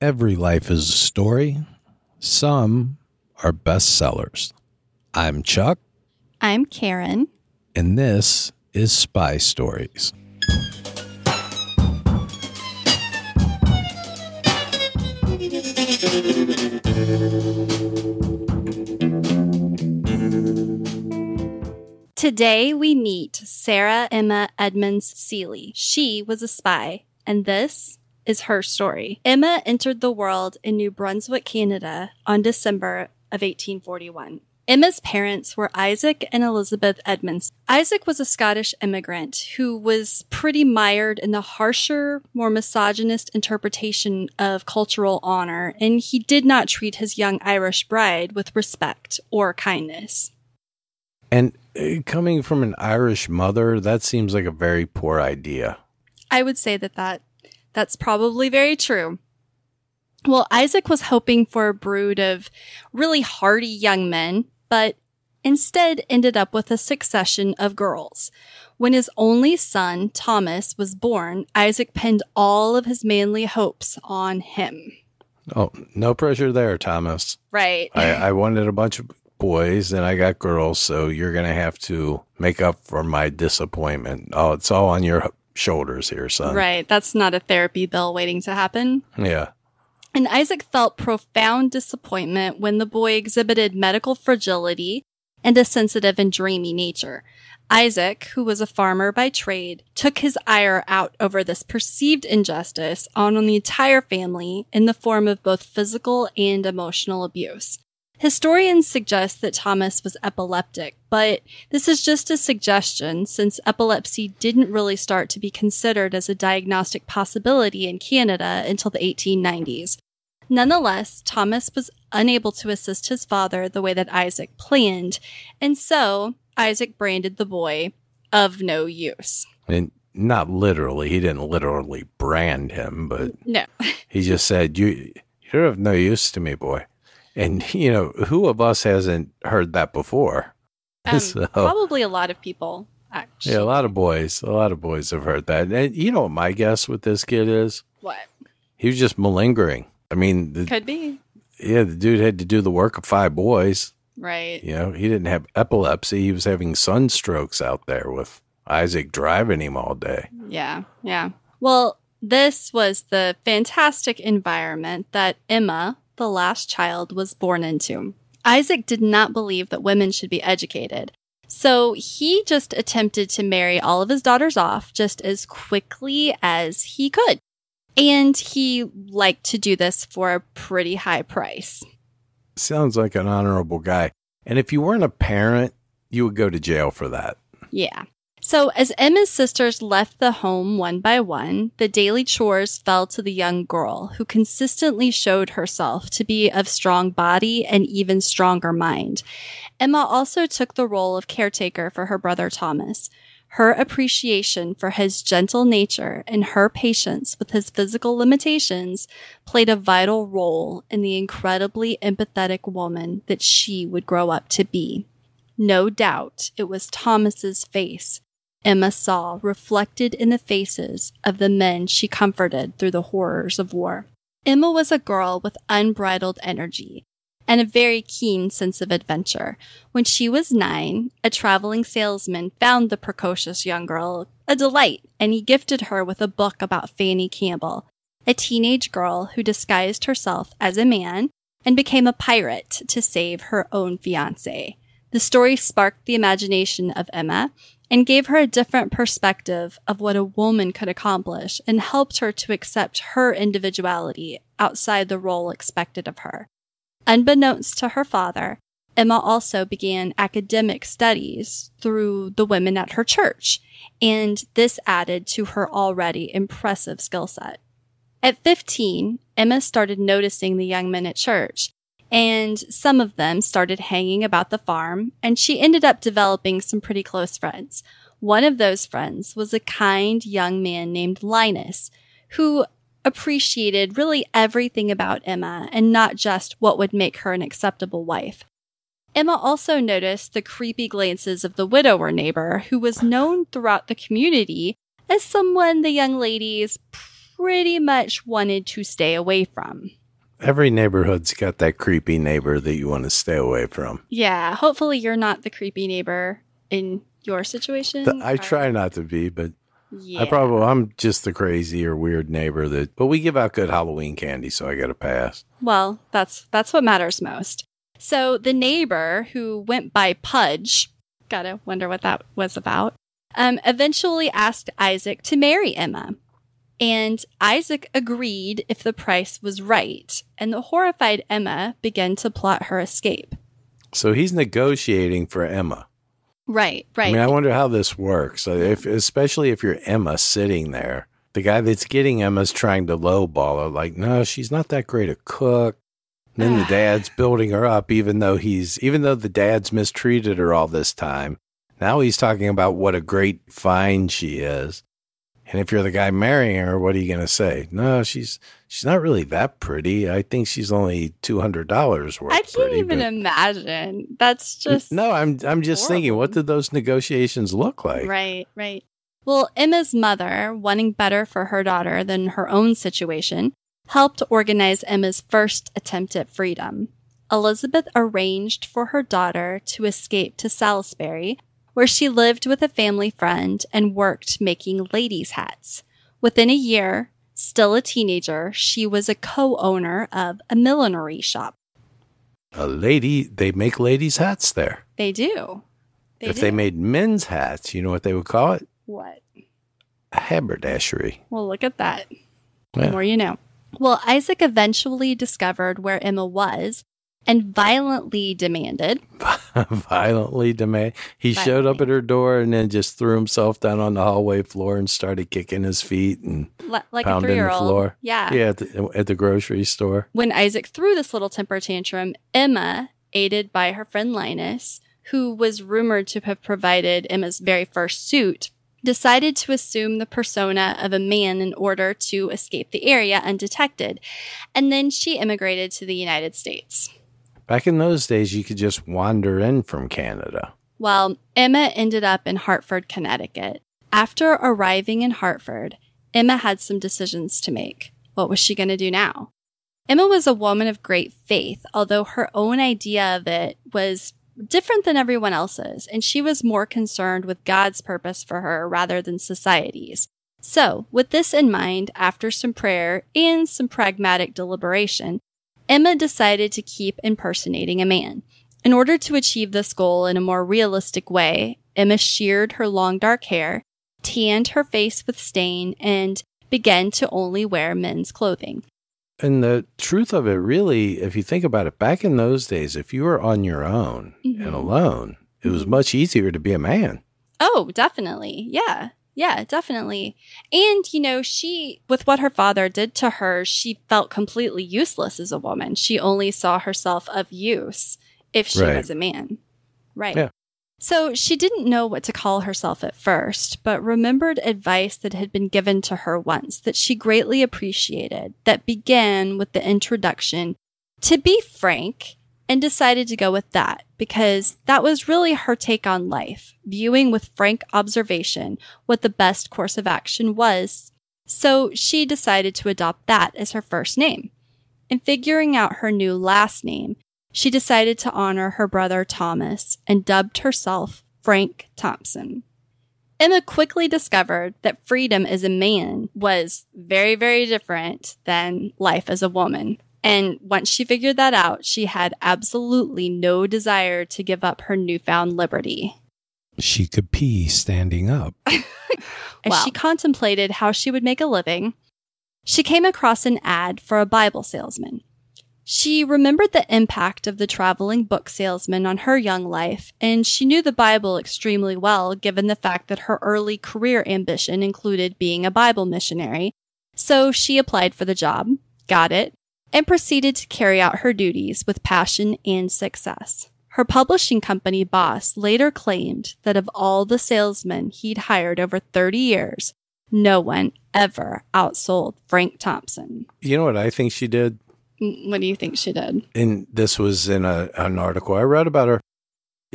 Every life is a story. Some are bestsellers. I'm Chuck, I'm Karen. and this is Spy Stories. Today we meet Sarah Emma Edmonds Seeley. She was a spy, and this is her story. Emma entered the world in New Brunswick, Canada on December of 1841. Emma's parents were Isaac and Elizabeth Edmonds. Isaac was a Scottish immigrant who was pretty mired in the harsher, more misogynist interpretation of cultural honor, and he did not treat his young Irish bride with respect or kindness. And uh, coming from an Irish mother, that seems like a very poor idea. I would say that, that that's probably very true. Well, Isaac was hoping for a brood of really hardy young men, but instead ended up with a succession of girls. When his only son, Thomas, was born, Isaac pinned all of his manly hopes on him. Oh, no pressure there, Thomas. Right. I, I wanted a bunch of boys and I got girls, so you're going to have to make up for my disappointment. Oh, it's all on your shoulders here, son. right. That's not a therapy bill waiting to happen. Yeah. And Isaac felt profound disappointment when the boy exhibited medical fragility and a sensitive and dreamy nature. Isaac, who was a farmer by trade, took his ire out over this perceived injustice on the entire family in the form of both physical and emotional abuse. Historians suggest that Thomas was epileptic, but this is just a suggestion since epilepsy didn't really start to be considered as a diagnostic possibility in Canada until the 1890s. Nonetheless, Thomas was unable to assist his father the way that Isaac planned, and so Isaac branded the boy of no use. And not literally, he didn't literally brand him, but No. he just said, "You, you're of no use to me, boy." And you know, who of us hasn't heard that before? Um, So- Probably a lot of people, actually. Yeah, a lot of boys, a lot of boys have heard that. And you know what my guess with this kid is? What? He was just malingering. I mean, the, Could be. yeah, the dude had to do the work of five boys. Right. You know, he didn't have epilepsy. He was having sunstrokes out there with Isaac driving him all day. Yeah, yeah. Well, this was the fantastic environment that Emma, the last child, was born into. Isaac did not believe that women should be educated. So he just attempted to marry all of his daughters off just as quickly as he could. And he liked to do this for a pretty high price. Sounds like an honorable guy. And if you weren't a parent, you would go to jail for that. Yeah. So as Emma's sisters left the home one by one, the daily chores fell to the young girl who consistently showed herself to be of strong body and even stronger mind. Emma also took the role of caretaker for her brother Thomas. Her appreciation for his gentle nature and her patience with his physical limitations played a vital role in the incredibly empathetic woman that she would grow up to be. No doubt it was Thomas's face Emma saw reflected in the faces of the men she comforted through the horrors of war. Emma was a girl with unbridled energy and a very keen sense of adventure. When she was nine, a traveling salesman found the precocious young girl a delight, and he gifted her with a book about Fanny Campbell, a teenage girl who disguised herself as a man and became a pirate to save her own fiance. The story sparked the imagination of Emma and gave her a different perspective of what a woman could accomplish and helped her to accept her individuality outside the role expected of her. Unbeknownst to her father, Emma also began academic studies through the women at her church, and this added to her already impressive skill set. At 15, Emma started noticing the young men at church, and some of them started hanging about the farm, and she ended up developing some pretty close friends. One of those friends was a kind young man named Linus, who appreciated really everything about Emma and not just what would make her an acceptable wife. Emma also noticed the creepy glances of the widower neighbor, who was known throughout the community as someone the young ladies pretty much wanted to stay away from. Every neighborhood's got that creepy neighbor that you want to stay away from. Yeah, hopefully you're not the creepy neighbor in your situation. Th- I or- try not to be, but Yeah. I probably I'm just the crazy or weird neighbor that. But we give out good Halloween candy, so I get a pass. Well, that's that's what matters most. So the neighbor who went by Pudge, gotta wonder what that was about, um, eventually asked Isaac to marry Emma. And Isaac agreed if the price was right, and the horrified Emma began to plot her escape. So he's negotiating for Emma. Right, right. I mean, I wonder how this works. Uh, If especially if you're Emma sitting there, the guy that's getting Emma's trying to lowball her, like, no, she's not that great a cook. And then the dad's building her up, even though he's even though the dad's mistreated her all this time. Now he's talking about what a great find she is. And if you're the guy marrying her, what are you going to say? No, she's she's not really that pretty. I think she's only two hundred dollars worth. I can't pretty, even imagine. That's just no. I'm I'm just thinking, what did those negotiations look like? Right, right. Well, Emma's mother, wanting better for her daughter than her own situation, helped organize Emma's first attempt at freedom. Elizabeth arranged for her daughter to escape to Salisbury, where she lived with a family friend and worked making ladies' hats. Within a year, still a teenager, she was a co owner of a millinery shop. A lady, they make ladies' hats there. They do. if do. they made men's hats, you know what they would call it? what? A haberdashery. Well, look at that. The more you know. Well, Isaac eventually discovered where Emma was and violently demanded. Violently demand. He showed up at her door and then just threw himself down on the hallway floor and started kicking his feet and li- Like pounding the floor. Yeah. Yeah, at the, at the grocery store. When Isaac threw this little temper tantrum, Emma, aided by her friend Linus, who was rumored to have provided Emma's very first suit, decided to assume the persona of a man in order to escape the area undetected. And then she immigrated to the United States. Back in those days, you could just wander in from Canada. Well, Emma ended up in Hartford, Connecticut. After arriving in Hartford, Emma had some decisions to make. What was she going to do now? Emma was a woman of great faith, although her own idea of it was different than everyone else's, and she was more concerned with God's purpose for her rather than society's. So, with this in mind, after some prayer and some pragmatic deliberation, Emma decided to keep impersonating a man. In order to achieve this goal in a more realistic way, Emma sheared her long dark hair, tanned her face with stain, and began to only wear men's clothing. And the truth of it, really, if you think about it, back in those days, if you were on your own Mhm. and alone, it was much easier to be a man. Oh, definitely. Yeah. Yeah, definitely. And, you know, she, with what her father did to her, she felt completely useless as a woman. She only saw herself of use if she Right. was a man. Right. Yeah. So she didn't know what to call herself at first, but remembered advice that had been given to her once that she greatly appreciated that began with the introduction to be frank and decided to go with that because that was really her take on life, viewing with frank observation what the best course of action was. So she decided to adopt that as her first name. In figuring out her new last name, she decided to honor her brother Thomas and dubbed herself Frank Thompson. Emma quickly discovered that freedom as a man was very, very different than life as a woman. And once she figured that out, she had absolutely no desire to give up her newfound liberty. She could pee standing up. As Wow. she contemplated how she would make a living, she came across an ad for a Bible salesman. She remembered the impact of the traveling book salesman on her young life, and she knew the Bible extremely well given the fact that her early career ambition included being a Bible missionary. So she applied for the job, got it, and proceeded to carry out her duties with passion and success. Her publishing company boss later claimed that of all the salesmen he'd hired over 30 years, no one ever outsold Frank Thompson. You know what I think she did? Mm, What do you think she did? and this was in a, an article I read about her.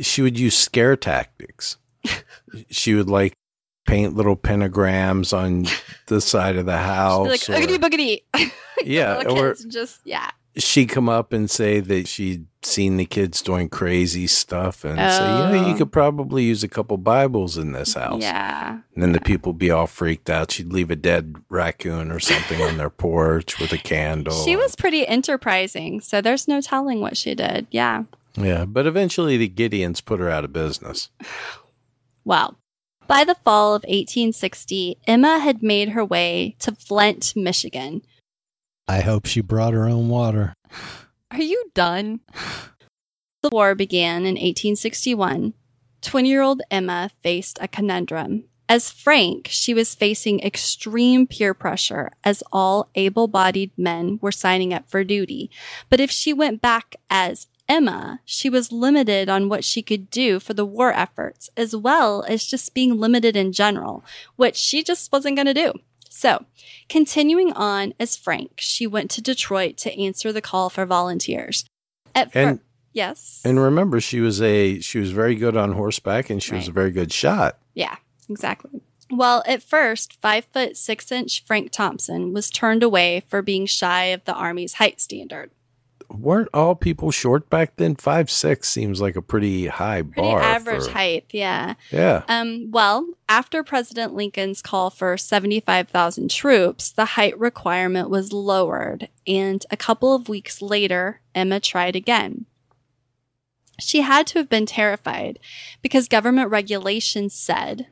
She would use scare tactics. she would like paint little pentagrams on the side of the house. She'd like, or- oogity boogity. Yeah, or- just, yeah. she'd come up and say that she'd seen the kids doing crazy stuff and say, yeah, you Oh. could probably use a couple Bibles in this house. Yeah. And then the people be all freaked out. She'd leave a dead raccoon or something on their porch with a candle. She was pretty enterprising, so there's no telling what she did. Yeah. Yeah, but eventually the Gideons put her out of business. Well, by the fall of 1860, Emma had made her way to Flint, Michigan. I hope she brought her own water. Are you done? The war began in 1861. 20 year old Emma faced a conundrum. As Frank, she was facing extreme peer pressure as all able bodied men were signing up for duty. But if she went back as Emma, she was limited on what she could do for the war efforts, as well as just being limited in general, which she just wasn't going to do. So, continuing on as Frank, she went to Detroit to answer the call for volunteers. At fir- And- yes. And remember, she was a she was very good on horseback and she was a very good shot. Yeah, exactly. Well, at first, five foot six inch Frank Thompson was turned away for being shy of the Army's height standard. Weren't all people short back then? Five six seems like a pretty high Pretty bar. average for- height, yeah. Yeah. Um, well, after President Lincoln's call for 75,000 troops, the height requirement was lowered, and a couple of weeks later, Emma tried again. She had to have been terrified because government regulations said,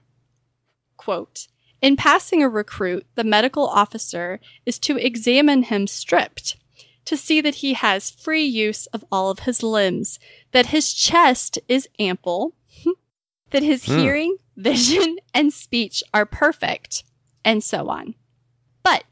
quote, in passing a recruit, the medical officer is to examine him stripped, to see that he has free use of all of his limbs, that his chest is ample, that his Hmm. hearing, vision, and speech are perfect, and so on. But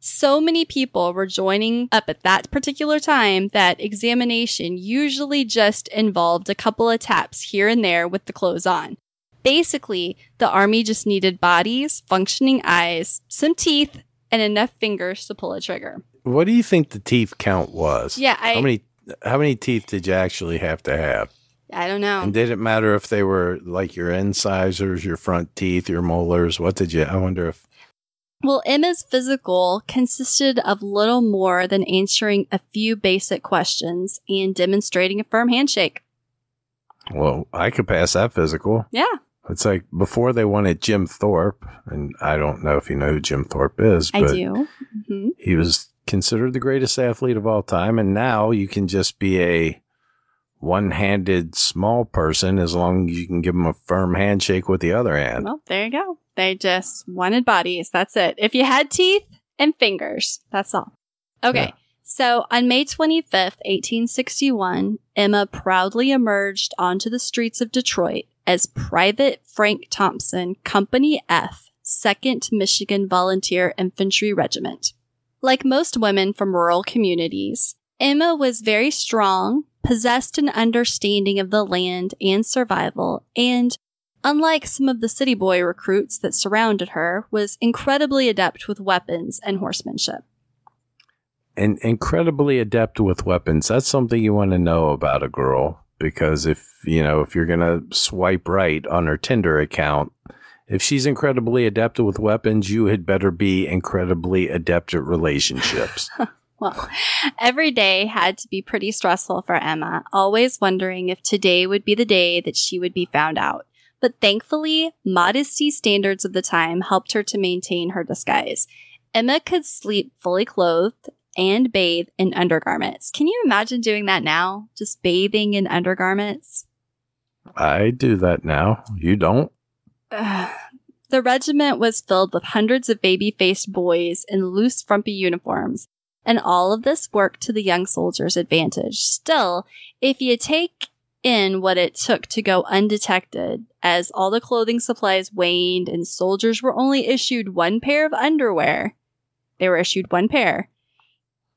so many people were joining up at that particular time that examination usually just involved a couple of taps here and there with the clothes on. Basically, the army just needed bodies, functioning eyes, some teeth, and enough fingers to pull a trigger. What do you think the teeth count was? Yeah, I how many how many teeth did you actually have to have? I don't know. And did it matter if they were like your incisors, your front teeth, your molars? What did you? I wonder if. Well, Emma's physical consisted of little more than answering a few basic questions and demonstrating a firm handshake. Well, I could pass that physical. Yeah. It's like before they wanted Jim Thorpe, and I don't know if you know who Jim Thorpe is, I but do. hmm he was considered the greatest athlete of all time. And now you can just be a one handed small person as long as you can give them a firm handshake with the other hand. Well, there you go. They just wanted bodies. That's it. If you had teeth and fingers, that's all. Okay. Yeah. So on May 25th, 1861, Emma proudly emerged onto the streets of Detroit as Private Frank Thompson, Company F, 2nd Michigan Volunteer Infantry Regiment. Like most women from rural communities, Emma was very strong, possessed an understanding of the land and survival, and unlike some of the city boy recruits that surrounded her, was incredibly adept with weapons and horsemanship. and incredibly adept with weapons. That's something you want to know about a girl because if you know if you're gonna swipe right on her Tinder account, if she's incredibly adept with weapons, you had better be incredibly adept at relationships. Well, every day had to be pretty stressful for Emma, always wondering if today would be the day that she would be found out. But thankfully, modesty standards of the time helped her to maintain her disguise. Emma could sleep fully clothed and bathe in undergarments. Can you imagine doing that now? Just bathing in undergarments? I do that now. You don't. The regiment was filled with hundreds of baby faced boys in loose, frumpy uniforms, and all of this worked to the young soldiers' advantage. Still, if you take in what it took to go undetected, as all the clothing supplies waned and soldiers were only issued one pair of underwear, they were issued one pair.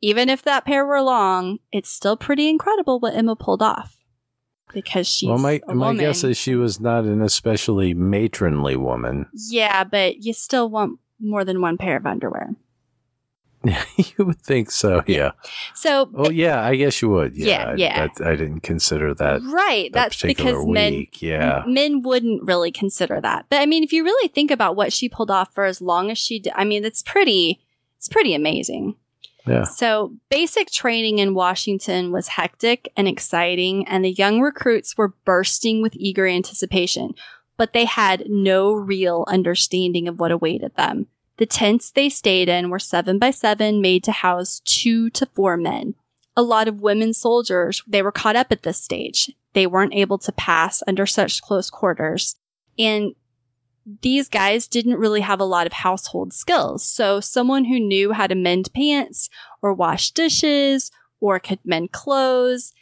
Even if that pair were long, it's still pretty incredible what Emma pulled off. Because she's well, my my guess is she was not an especially matronly woman. Yeah, but you still want more than one pair of underwear. you would think so, yeah. So, Oh, yeah, I guess you would. Yeah, Yeah, yeah. that- I didn't consider that. right, that that's particular because men week. Yeah. men wouldn't really consider that. But I mean, if you really think about what she pulled off for as long as she did, I mean, it's pretty, it's pretty amazing. So basic training in Washington was hectic and exciting, and the young recruits were bursting with eager anticipation, but they had no real understanding of what awaited them. The tents they stayed in were seven by seven, made to house two to four men. A lot of women soldiers, they were caught up at this stage. They weren't able to pass under such close quarters. And these guys didn't really have a lot of household skills. So someone who knew how to mend pants or wash dishes or could mend clothes,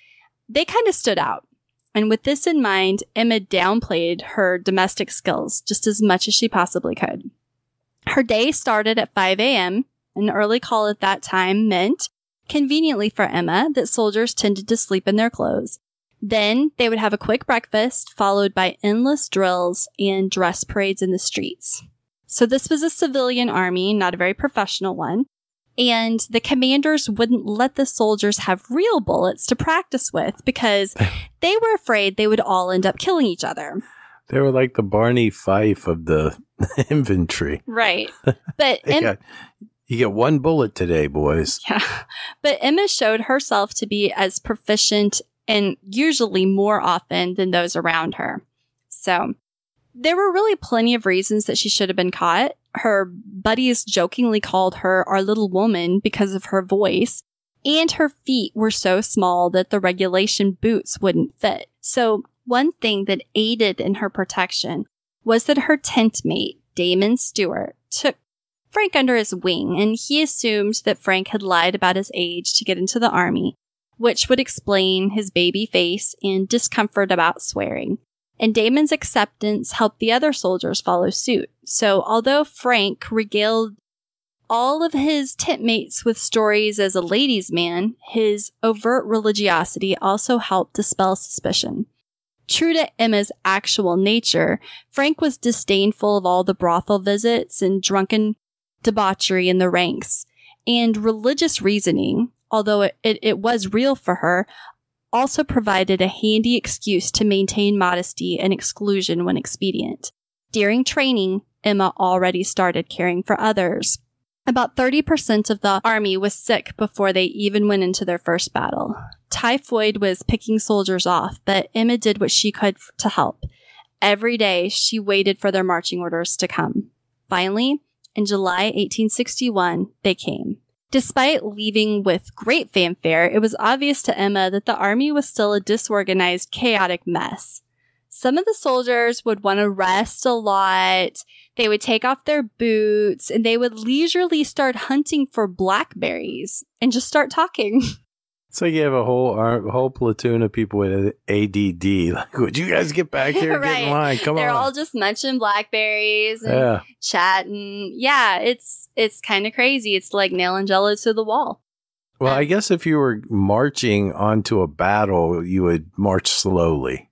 they kind of stood out. And with this in mind, Emma downplayed her domestic skills just as much as she possibly could. Her day started at 5 a.m. An early call at that time meant, conveniently for Emma, that soldiers tended to sleep in their clothes. Then they would have a quick breakfast, followed by endless drills and dress parades in the streets. So this was a civilian army, not a very professional one. And the commanders wouldn't let the soldiers have real bullets to practice with because they were afraid they would all end up killing each other. They were like the Barney Fife of the infantry. Right. But Em- got- you get one bullet today, boys. Yeah. But Emma showed herself to be as proficient and usually more often than those around her. So there were really plenty of reasons that she should have been caught. Her buddies jokingly called her our little woman because of her voice. And her feet were so small that the regulation boots wouldn't fit. So one thing that aided in her protection was that her tent mate, Damon Stewart, took Frank under his wing, and he assumed that Frank had lied about his age to get into the army, which would explain his baby face and discomfort about swearing. And Damon's acceptance helped the other soldiers follow suit. So although Frank regaled all of his tent mates with stories as a ladies' man, his overt religiosity also helped dispel suspicion. True to Emma's actual nature, Frank was disdainful of all the brothel visits and drunken debauchery in the ranks. And religious reasoning, although it, it, it was real for her, also provided a handy excuse to maintain modesty and exclusion when expedient. During training, Emma already started caring for others. About 30% of the army was sick before they even went into their first battle. Typhoid was picking soldiers off, but Emma did what she could to help. Every day, she waited for their marching orders to come. Finally, in July 1861, they came. Despite leaving with great fanfare, it was obvious to Emma that the army was still a disorganized, chaotic mess. Some of the soldiers would want to rest a lot. They would take off their boots and they would leisurely start hunting for blackberries and just start talking. So you have a whole ar- whole platoon of people with ADD. Like, would you guys get back here? Get Right. in line. Come on. They're all just munching blackberries and yeah. chatting. Yeah, it's it's kind of crazy. It's like nailing jello to the wall. Well, I guess if you were marching onto a battle, you would march slowly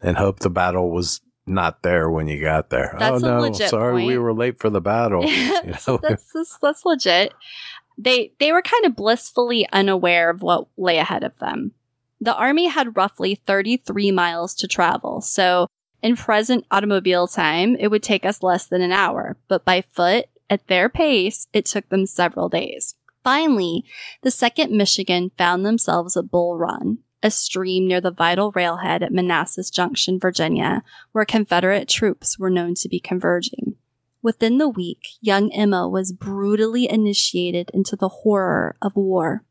and hope the battle was not there when you got there. That's oh a no, sorry, we were late for the battle. You know? that's, that's, that's legit. They they were kind of blissfully unaware of what lay ahead of them. The army had roughly 33 miles to travel, so in present automobile time, it would take us less than an hour, but by foot, at their pace, it took them several days. Finally, the 2nd Michigan found themselves at Bull Run, a stream near the vital railhead at Manassas Junction, Virginia, where Confederate troops were known to be converging. Within the week, young Emma was brutally initiated into the horror of war.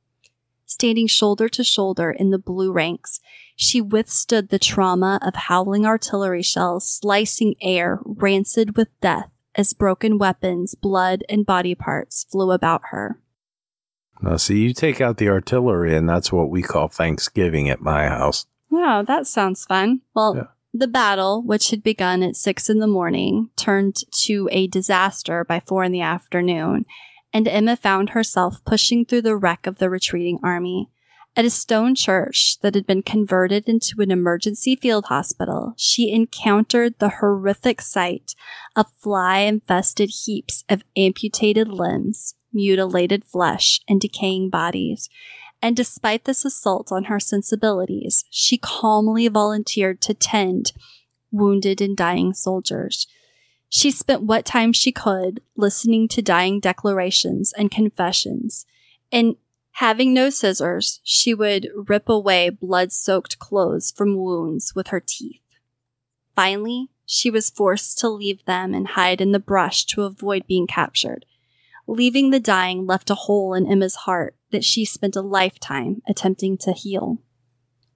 Standing shoulder to shoulder in the blue ranks, she withstood the trauma of howling artillery shells slicing air rancid with death as broken weapons, blood, and body parts flew about her. Now, see, you take out the artillery, and that's what we call Thanksgiving at my house. Wow, that sounds fun. Well, Yeah. The battle, which had begun at six in the morning, turned to a disaster by four in the afternoon, and Emma found herself pushing through the wreck of the retreating army. At a stone church that had been converted into an emergency field hospital, she encountered the horrific sight of fly infested heaps of amputated limbs, mutilated flesh, and decaying bodies. And despite this assault on her sensibilities, she calmly volunteered to tend wounded and dying soldiers. She spent what time she could listening to dying declarations and confessions. And having no scissors, she would rip away blood soaked clothes from wounds with her teeth. Finally, she was forced to leave them and hide in the brush to avoid being captured. Leaving the dying left a hole in Emma's heart that she spent a lifetime attempting to heal.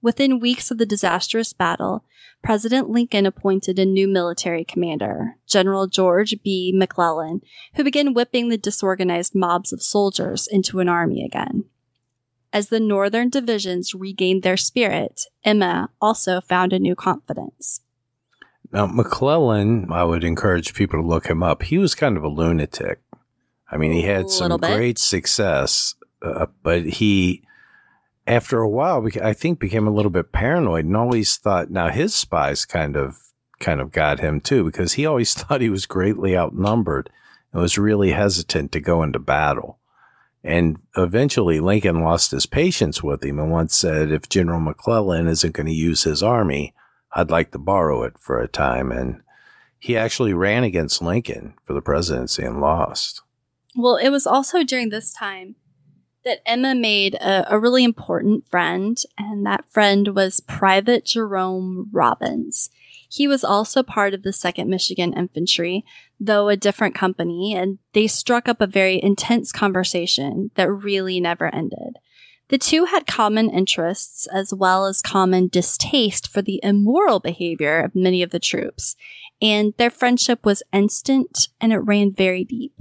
Within weeks of the disastrous battle, President Lincoln appointed a new military commander, General George B. McClellan, who began whipping the disorganized mobs of soldiers into an army again. As the northern divisions regained their spirit, Emma also found a new confidence. Now, McClellan, I would encourage people to look him up. He was kind of a lunatic. I mean, he had some great success, uh, but he after a while, I think became a little bit paranoid and always thought, now his spies kind of, kind of got him too, because he always thought he was greatly outnumbered and was really hesitant to go into battle. And eventually Lincoln lost his patience with him and once said, if General McClellan isn't going to use his army, I'd like to borrow it for a time. And he actually ran against Lincoln for the presidency and lost. Well, it was also during this time that Emma made a, a, really important friend, and that friend was Private Jerome Robbins. He was also part of the 2nd Michigan Infantry, though a different company, and they struck up a very intense conversation that really never ended. The two had common interests as well as common distaste for the immoral behavior of many of the troops, and their friendship was instant and it ran very deep.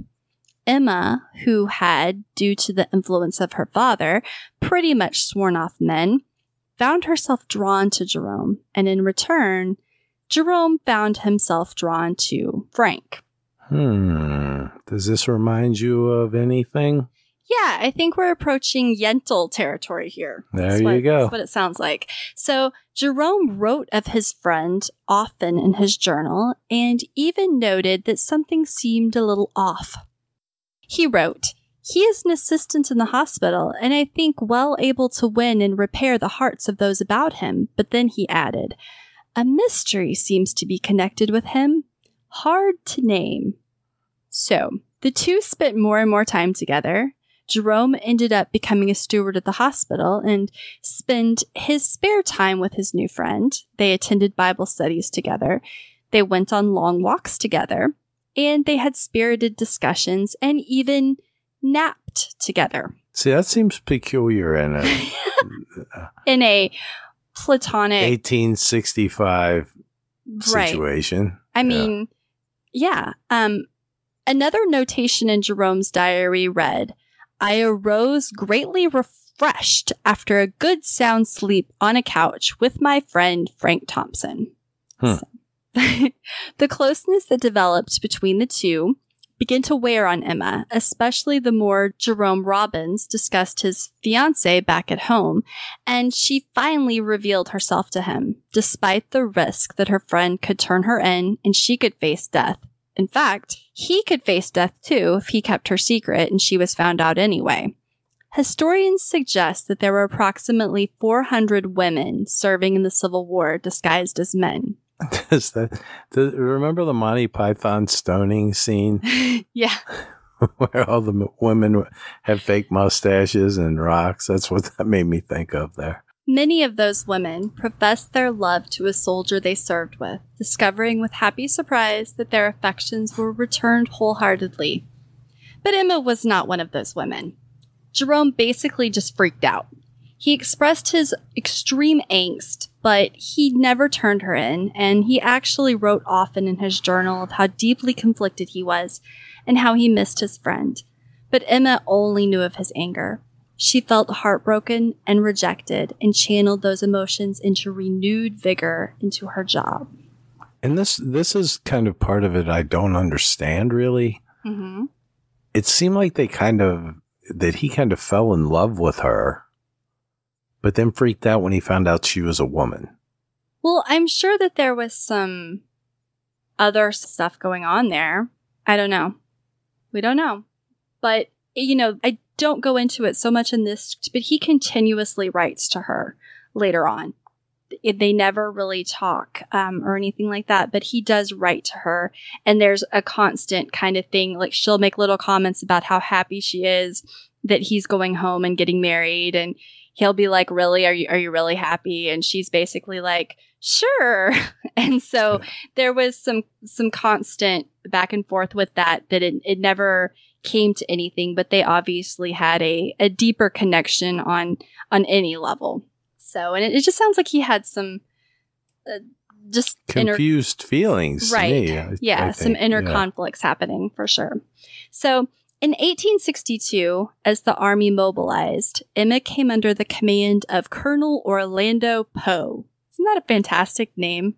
Emma, who had, due to the influence of her father, pretty much sworn off men, found herself drawn to Jerome, and in return, Jerome found himself drawn to Frank. Hmm. Does this remind you of anything? Yeah, I think we're approaching Yentl territory here. There that's you what, go. That's what it sounds like. So Jerome wrote of his friend often in his journal and even noted that something seemed a little off. He wrote, He is an assistant in the hospital, and I think well able to win and repair the hearts of those about him. But then he added, A mystery seems to be connected with him. Hard to name. So, the two spent more and more time together. Jerome ended up becoming a steward at the hospital and spent his spare time with his new friend. They attended Bible studies together. They went on long walks together and they had spirited discussions and even napped together. See, that seems peculiar in a in a platonic 1865 situation. Right. I mean, yeah. Um, another notation in Jerome's diary read, "I arose greatly refreshed after a good sound sleep on a couch with my friend Frank Thompson." Hmm. So, the closeness that developed between the two began to wear on Emma, especially the more Jerome Robbins discussed his fiance back at home, and she finally revealed herself to him, despite the risk that her friend could turn her in and she could face death. In fact, he could face death too if he kept her secret and she was found out anyway. Historians suggest that there were approximately 400 women serving in the Civil War disguised as men. Does that does, remember the Monty Python stoning scene? yeah. Where all the women have fake mustaches and rocks. That's what that made me think of there. Many of those women professed their love to a soldier they served with, discovering with happy surprise that their affections were returned wholeheartedly. But Emma was not one of those women. Jerome basically just freaked out. He expressed his extreme angst, but he never turned her in, and he actually wrote often in his journal of how deeply conflicted he was and how he missed his friend. But Emma only knew of his anger. She felt heartbroken and rejected and channeled those emotions into renewed vigor into her job. And this this is kind of part of it I don't understand really. Mm-hmm. It seemed like they kind of that he kind of fell in love with her but then freaked out when he found out she was a woman. Well, I'm sure that there was some other stuff going on there. I don't know. We don't know. But you know, I don't go into it so much in this, but he continuously writes to her later on. They never really talk um, or anything like that, but he does write to her. And there's a constant kind of thing. Like she'll make little comments about how happy she is that he's going home and getting married. And he'll be like, Really? Are you, are you really happy? And she's basically like, Sure. and so there was some, some constant back and forth with that, that it, it never came to anything, but they obviously had a, a deeper connection on on any level. So, and it, it just sounds like he had some uh, just inner Confused feelings. right, me, I- yeah, I some inner Yeah. conflicts happening for sure. So. In 1862, as the army mobilized, Emma came under the command of Colonel Orlando Poe. Isn't that a fantastic name?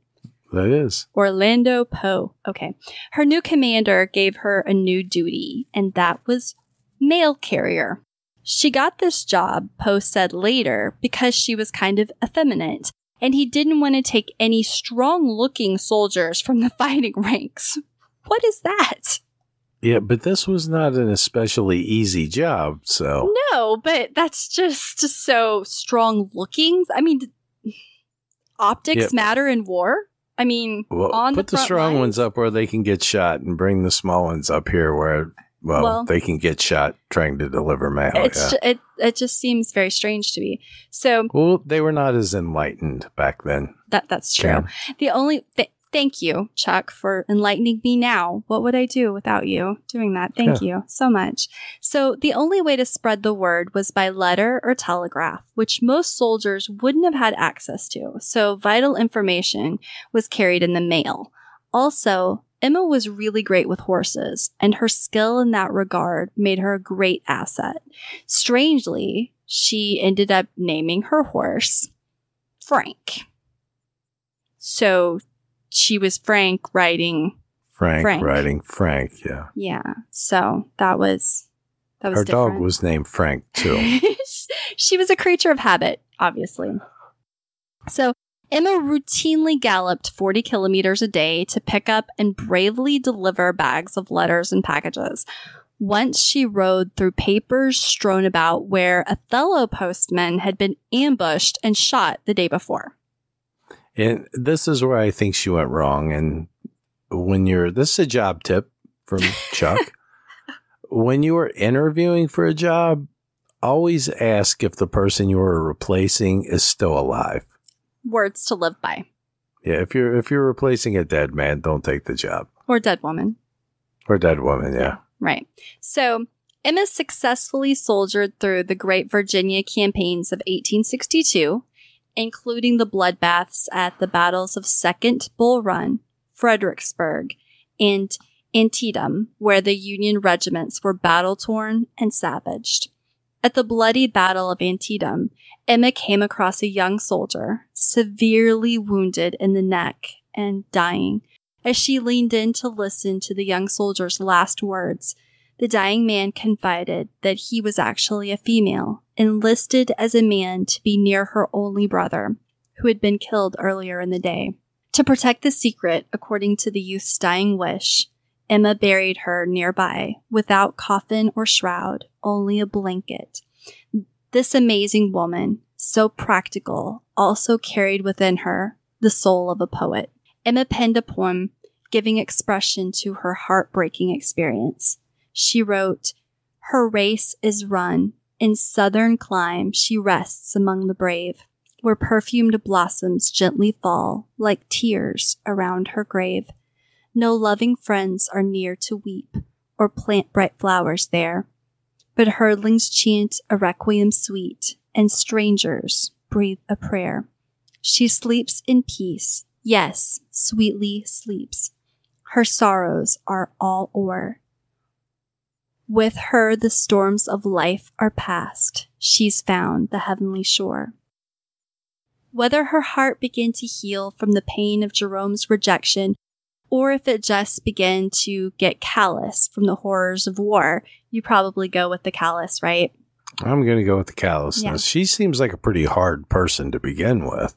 That is. Orlando Poe. Okay. Her new commander gave her a new duty, and that was mail carrier. She got this job, Poe said later, because she was kind of effeminate, and he didn't want to take any strong looking soldiers from the fighting ranks. What is that? Yeah, but this was not an especially easy job. So No, but that's just so strong looking. I mean, optics Yep. matter in war. I mean, well, put the, the, strong lines. ones up where they can get shot, and bring the small ones up here where well, Well- they can get shot trying to deliver mail. it's yeah. ju- it it just seems very strange to me. So well, they were not as enlightened back then. that that's true. Karen. The only th- thank you, Chuck, for enlightening me. Now, what would I do without you doing that? Thank you so much. So the only way to spread the word was by letter or telegraph, which most soldiers wouldn't have had access to. So vital information was carried in the mail. Also. Emma was really great with horses, and her skill in that regard made her a great asset. Strangely, she ended up naming her horse Frank. So she was Frank writing Frank, Frank. riding Frank. Yeah, Yeah. So that was that was her dog was named Frank too. she was a creature of habit, obviously. So Emma routinely galloped 40 kilometers a day to pick up and bravely deliver bags of letters and packages. Once she rode through papers strewn about where Othello postman had been ambushed and shot the day before. And this is where I think she went wrong. And when you're, this is a job tip from Chuck. when you are interviewing for a job, always ask if the person you are replacing is still alive. Words to live by. Yeah, if you're if you're replacing a dead man, don't take the job Or dead woman. or dead woman. Yeah, Right. So Emma successfully soldiered through the Great Virginia campaigns of 1862, including the bloodbaths at the battles of Second Bull Run, Fredericksburg, and Antietam, where the Union regiments were battle torn and savaged. At the bloody Battle of Antietam, Emma came across a young soldier, severely wounded in the neck and dying. As she leaned in to listen to the young soldier's last words, the dying man confided that he was actually a female, enlisted as a man to be near her only brother, who had been killed earlier in the day. To protect the secret, according to the youth's dying wish, Emma buried her nearby without coffin or shroud, only a blanket. This amazing woman, so practical, also carried within her the soul of a poet. Emma penned a poem giving expression to her heartbreaking experience. She wrote, Her race is run. In southern clime she rests among the brave, where perfumed blossoms gently fall like tears around her grave. No loving friends are near to weep or plant bright flowers there, but herdlings chant a requiem sweet, and strangers breathe a prayer. She sleeps in peace, yes, sweetly sleeps. Her sorrows are all o'er. With her the storms of life are past. She's found the heavenly shore. Whether her heart began to heal from the pain of Jerome's rejection, or if it just began to get callous from the horrors of war, you probably go with the callous, right? I'm going to go with the callousness. Yeah. She seems like a pretty hard person to begin with.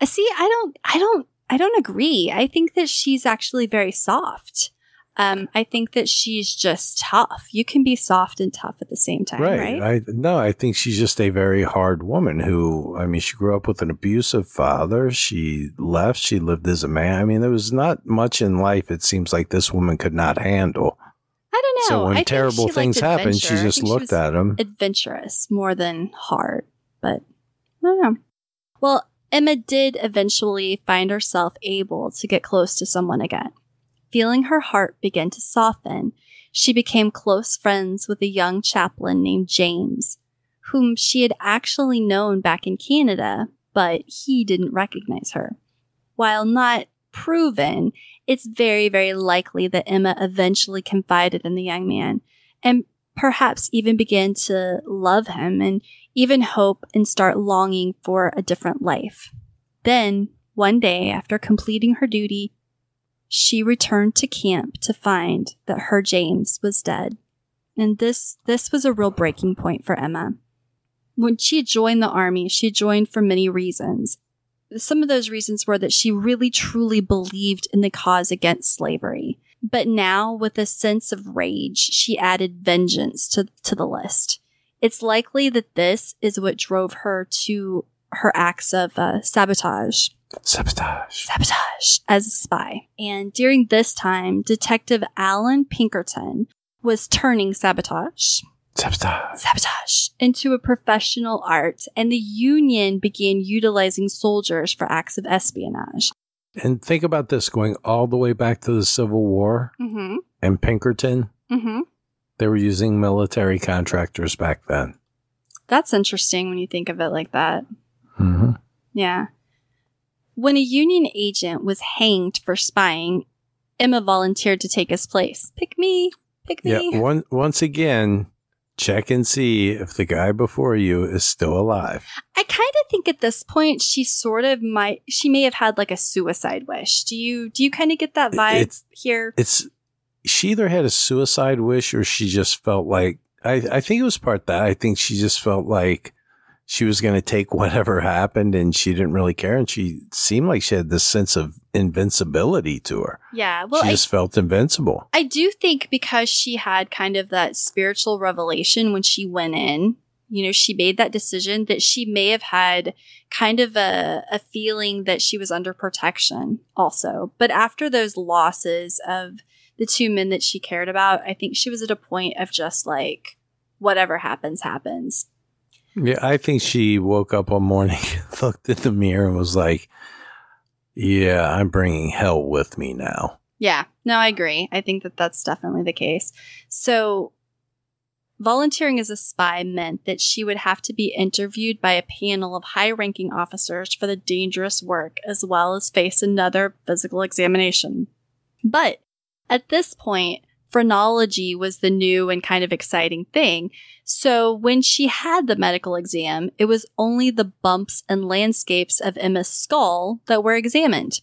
Uh, See, I don't, I don't, I don't agree. I think that she's actually very soft. Um, I think that she's just tough. You can be soft and tough at the same time, right? I no, I think she's just a very hard woman who I mean she grew up with an abusive father. She left, she lived as a man. I mean, there was not much in life it seems like this woman could not handle. I don't know. So when think terrible things happened, she. I just looked was at him. adventurous more than hard. But I don't know. Well, Emma did eventually find herself able to get close to someone again. Feeling her heart begin to soften, she became close friends with a young chaplain named James, whom she had actually known back in Canada, but he didn't recognize her. While not proven, it's very, very likely that Emma eventually confided in the young man and perhaps even began to love him and even hope and start longing for a different life. Then, one day after completing her duty, she returned to camp to find that her James was dead. And this this was a real breaking point for Emma. When she joined the army, she joined for many reasons. Some of those reasons were that she really truly believed in the cause against slavery. But now, with a sense of rage, she added vengeance to, to the list. It's likely that this is what drove her to her acts of uh, sabotage Sabotage. sabotage as a spy. And during this time, Detective Allan Pinkerton was turning sabotage, Sabotage. sabotage into a professional art, and the Union began utilizing soldiers for acts of espionage. And think about this going all the way back to the Civil War Mm-hmm. and Pinkerton. Mm-hmm. They were using military contractors back then. That's interesting when you think of it like that. Mm-hmm. Yeah. When a Union agent was hanged for spying, Emma volunteered to take his place. Pick me. Pick me. Yeah. One, once again, check and see if the guy before you is still alive. I kind of think at this point she sort of might she may have had like a suicide wish. Do you do you kind of get that vibe It's- here? It's she either had a suicide wish or she just felt like I, I think it was part that. I think she just felt like she was going to take whatever happened and she didn't really care. And she seemed like she had this sense of invincibility to her. Yeah. Well, she I, just felt invincible. I do think because she had kind of that spiritual revelation when she went in, you know, she made that decision that she may have had kind of a, a feeling that she was under protection also. But after those losses of the two men that she cared about, I think she was at a point of just like, whatever happens, happens. Yeah, I think she woke up one morning, looked in the mirror, and was like, "Yeah, I'm bringing hell with me now." Yeah, no, I agree. I think that that's definitely the case. So, volunteering as a spy meant that she would have to be interviewed by a panel of high ranking officers for the dangerous work, as well as face another physical examination. But at this point, phrenology was the new and kind of exciting thing. So when she had the medical exam, it was only the bumps and landscapes of Emma's skull that were examined.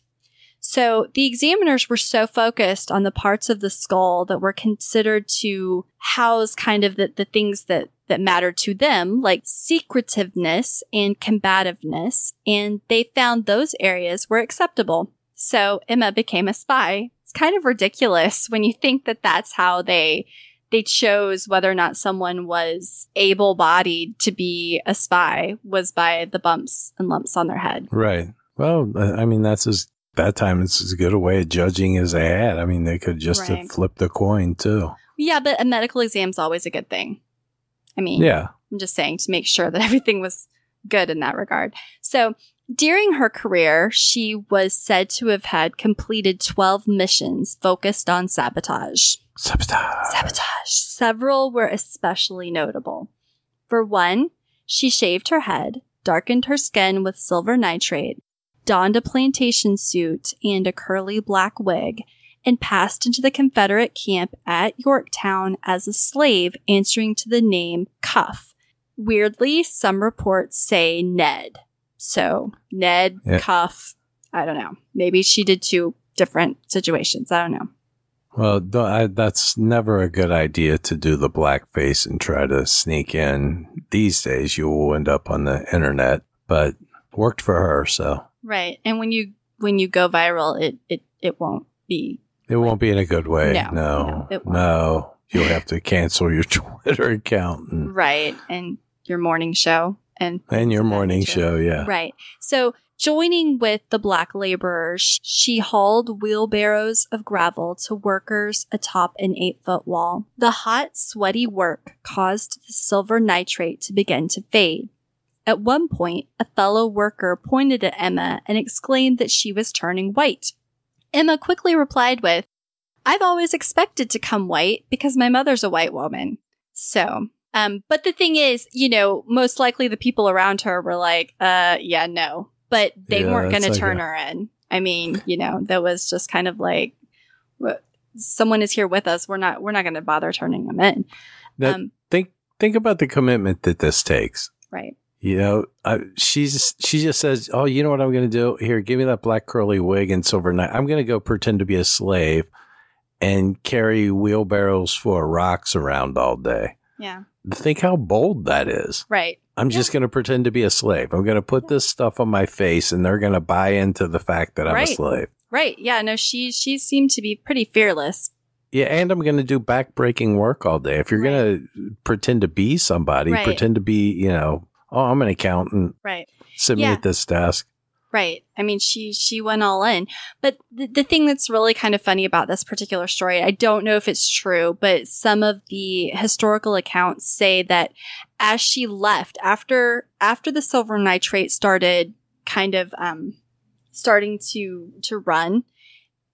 So the examiners were so focused on the parts of the skull that were considered to house kind of the, the things that, that mattered to them, like secretiveness and combativeness, and they found those areas were acceptable. So Emma became a spy. Kind of ridiculous when you think that that's how they they chose whether or not someone was able bodied to be a spy was by the bumps and lumps on their head. Right. Well, I mean, that's as that time. It's as good a way of judging as they had. I mean, they could just Right. have flipped the coin too. Yeah, but a medical exam's always a good thing. I mean, Yeah. I'm just saying to make sure that everything was good in that regard. So, during her career, she was said to have had completed 12 missions focused on sabotage. Sabotage. Sabotage. Several were especially notable. For one, she shaved her head, darkened her skin with silver nitrate, donned a plantation suit and a curly black wig, and passed into the Confederate camp at Yorktown as a slave answering to the name Cuff. Weirdly, some reports say Ned. So, Ned, Yeah. Cuff, I don't know. Maybe she did two different situations. I don't know. Well, th- I, that's never a good idea to do the blackface and try to sneak in. These days, you will end up on the internet, but worked for her. So Right. And when you when you go viral, it it it won't be It won't be in a good way. No, No. no, No. You'll have to cancel your Twitter account and, Right. And your morning show and and your things of that morning show. Yeah. Right. So, joining with the black laborers, she hauled wheelbarrows of gravel to workers atop an eight foot wall. The hot, sweaty work caused the silver nitrate to begin to fade. At one point, a fellow worker pointed at Emma and exclaimed that she was turning white. Emma quickly replied with, I've always expected to come white because my mother's a white woman. So, um, but the thing is, you know, most likely the people around her were like, uh, yeah, no, but they Yeah, weren't going to like turn a- her in. I mean, you know, that was just kind of like, someone is here with us. We're not, we're not going to bother turning them in. That- um, Think think about the commitment that this takes. right. You know, I, she's she just says, "Oh, you know what I'm going to do? Here, give me that black curly wig and silver knife. I'm going to go pretend to be a slave and carry wheelbarrows full of rocks around all day." Yeah. Think how bold that is. Right. I'm Yeah. just going to pretend to be a slave. I'm going to put this stuff on my face, and they're going to buy into the fact that I'm Right. a slave. Right. Yeah. No, she, she seemed to be pretty fearless. Yeah, and I'm going to do backbreaking work all day. If you're going to pretend to be somebody, Right. pretend to be, you know, oh, I'm an accountant. Right. Sit me at this desk. Right. I mean, she she went all in. But the, the thing that's really kind of funny about this particular story, I don't know if it's true, but some of the historical accounts say that as she left after after the silver nitrate started kind of um starting to to run,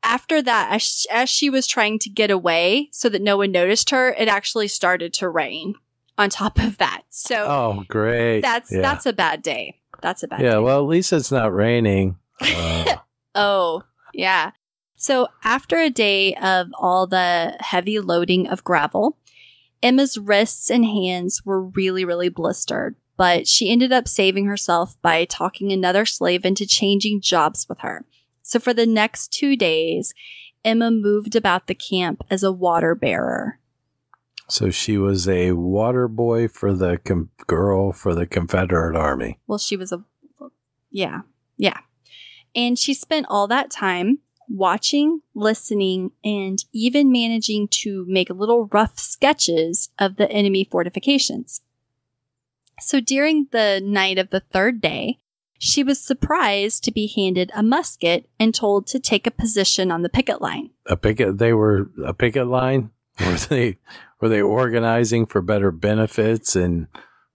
after that as she, as she was trying to get away so that no one noticed her, it actually started to rain on top of that. So Oh, great. that's yeah. that's a bad day. That's a bad yeah. day. Well, at least it's not raining. Uh, Oh, yeah. So after a day of all the heavy loading of gravel, Emma's wrists and hands were really, really blistered, but she ended up saving herself by talking another slave into changing jobs with her. So for the next two days, Emma moved about the camp as a water bearer. So she was a water boy for the com- girl for the Confederate Army. Well, she was a, yeah, yeah. And she spent all that time watching, listening, and even managing to make little rough sketches of the enemy fortifications. So during the night of the third day, she was surprised to be handed a musket and told to take a position on the picket line. A picket. They were a picket line. Were they were they organizing for better benefits and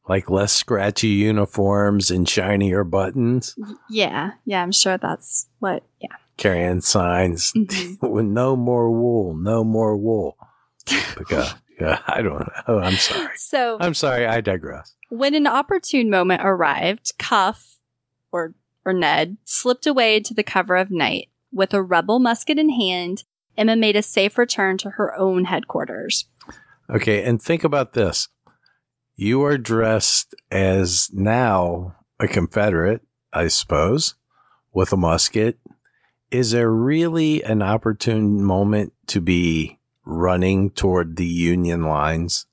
like less scratchy uniforms and shinier buttons, Yeah, yeah, I'm sure that's what, yeah. carrying signs Mhm. with no more wool, no more wool. Because, yeah, I don't know. I'm sorry. So I'm sorry. I digress. When an opportune moment arrived, Cuff, or, or Ned, slipped away into the cover of night. With a rebel musket in hand, Emma made a safe return to her own headquarters. Okay, and think about this. You are dressed as now a Confederate, I suppose, with a musket. Is there really an opportune moment to be running toward the Union lines?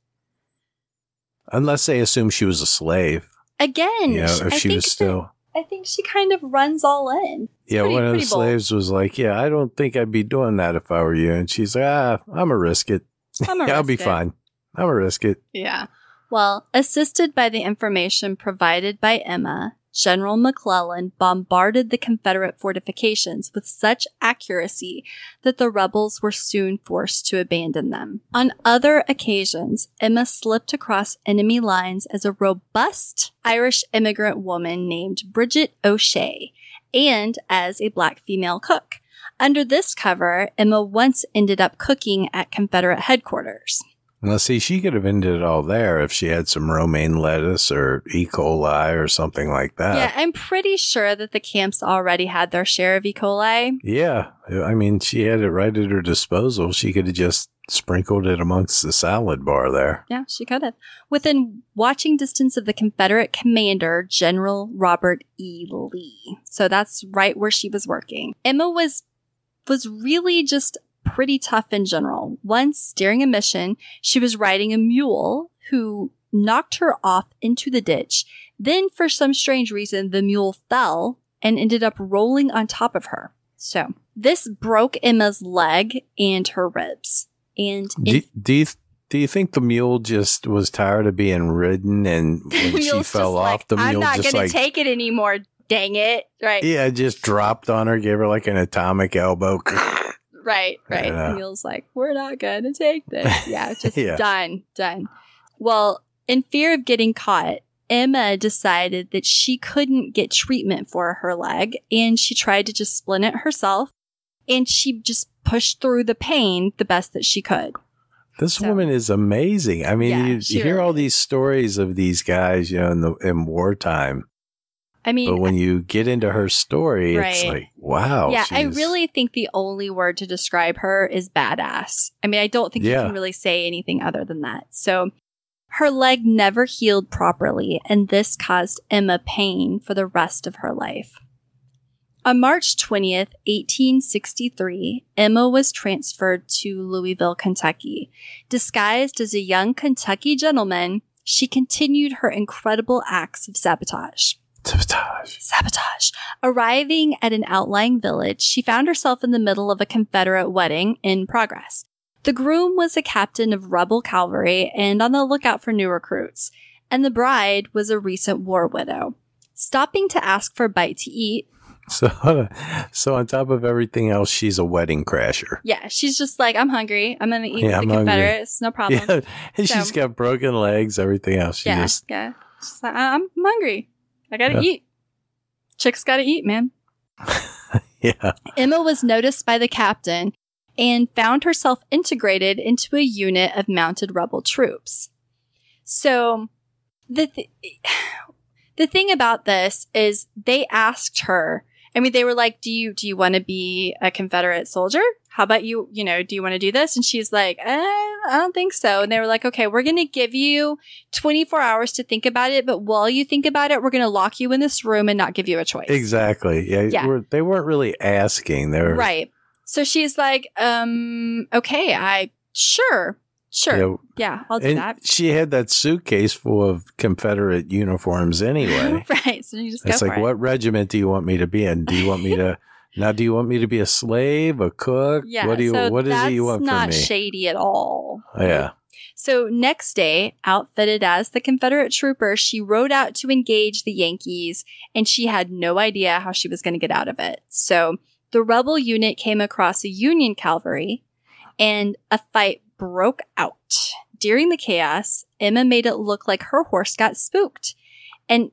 Unless they assume she was a slave. Again, You know, if I she think was that- still. I think she kind of runs all in. It's Yeah, pretty- one of the bold. slaves was like, Yeah, I don't think I'd be doing that if I were you. And she's like, Ah, I'm a risk it. I'm a I'll be fine. I'm a risk it. Yeah. Well, assisted by the information provided by Emma, General McClellan bombarded the Confederate fortifications with such accuracy that the rebels were soon forced to abandon them. On other occasions, Emma slipped across enemy lines as a robust Irish immigrant woman named Bridget O'Shea and as a black female cook. Under this cover, Emma once ended up cooking at Confederate headquarters. Now, see, she could have ended it all there if she had some romaine lettuce or E. coli or something like that. Yeah, I'm pretty sure that the camps already had their share of E. coli. Yeah. I mean, she had it right at her disposal. She could have just sprinkled it amongst the salad bar there. Yeah, she could have. Within watching distance of the Confederate commander, General Robert E. Lee. So that's right where she was working. Emma was was really just pretty tough in general. Once during a mission, she was riding a mule who knocked her off into the ditch. Then for some strange reason, the mule fell and ended up rolling on top of her. So this broke Emma's leg and her ribs. And Do, do you do you think the mule just was tired of being ridden and when she fell off, like, the I'm mule not just gonna like take it anymore. Dang it! Right, yeah, just dropped on her, gave her like an atomic elbow. right, right. Yeah. The like, we're not gonna take this. Yeah, just Yeah. done, done. Well, in fear of getting caught, Emma decided that she couldn't get treatment for her leg, and she tried to just splint it herself. And she just pushed through the pain the best that she could. This So- woman is amazing. I mean, Yeah, you, you hear all these stories of these guys, you know, in the in wartime, I mean, but when you get into her story, it's like, wow. yeah, I really think the only word to describe her is badass. I mean, I don't think you can really say anything other than that. So her leg never healed properly, and this caused Emma pain for the rest of her life. On March 20th, 1863, Emma was transferred to Louisville, Kentucky. Disguised as a young Kentucky gentleman, she continued her incredible acts of sabotage Sabotage. sabotage. Arriving at an outlying village, she found herself in the middle of a Confederate wedding in progress. The groom was a captain of rebel cavalry and on the lookout for new recruits, and the bride was a recent war widow. Stopping to ask for a bite to eat, So, so on top of everything else, she's a wedding crasher. yeah, she's just like, I'm hungry. I'm gonna eat Yeah, with I'm the hungry. Confederates. No problem. Yeah, and So- she's got broken legs, everything else. She yeah, just yeah. She's like, I'm hungry. I gotta Yeah. eat. Chicks gotta eat, man. yeah. Emma was noticed by the captain and found herself integrated into a unit of mounted rebel troops. So the th- the thing about this is they asked her. I mean, they were like, "Do you do you want to be a Confederate soldier? How about you? You know, do you want to do this?" And she's like, eh, "I don't think so." And they were like, "Okay, we're going to give you 24 hours to think about it, but while you think about it, we're going to lock you in this room and not give you a choice." Exactly. Yeah. Yeah. We're, they weren't really asking. They were Right. So she's like, um, okay, I sure, sure. you know, yeah, I'll do and that. she had that suitcase full of Confederate uniforms anyway. right. So you just go it's like, it. what regiment do you want me to be in? Do you want me to now? Do you want me to be a slave, a cook? Yeah. what do you? so what is that's it you want not from me? shady at all. yeah. So next day, outfitted as the Confederate trooper, she rode out to engage the Yankees, and she had no idea how she was going to get out of it. So the rebel unit came across a Union cavalry, and a fight broke out. During the chaos, Emma made it look like her horse got spooked. And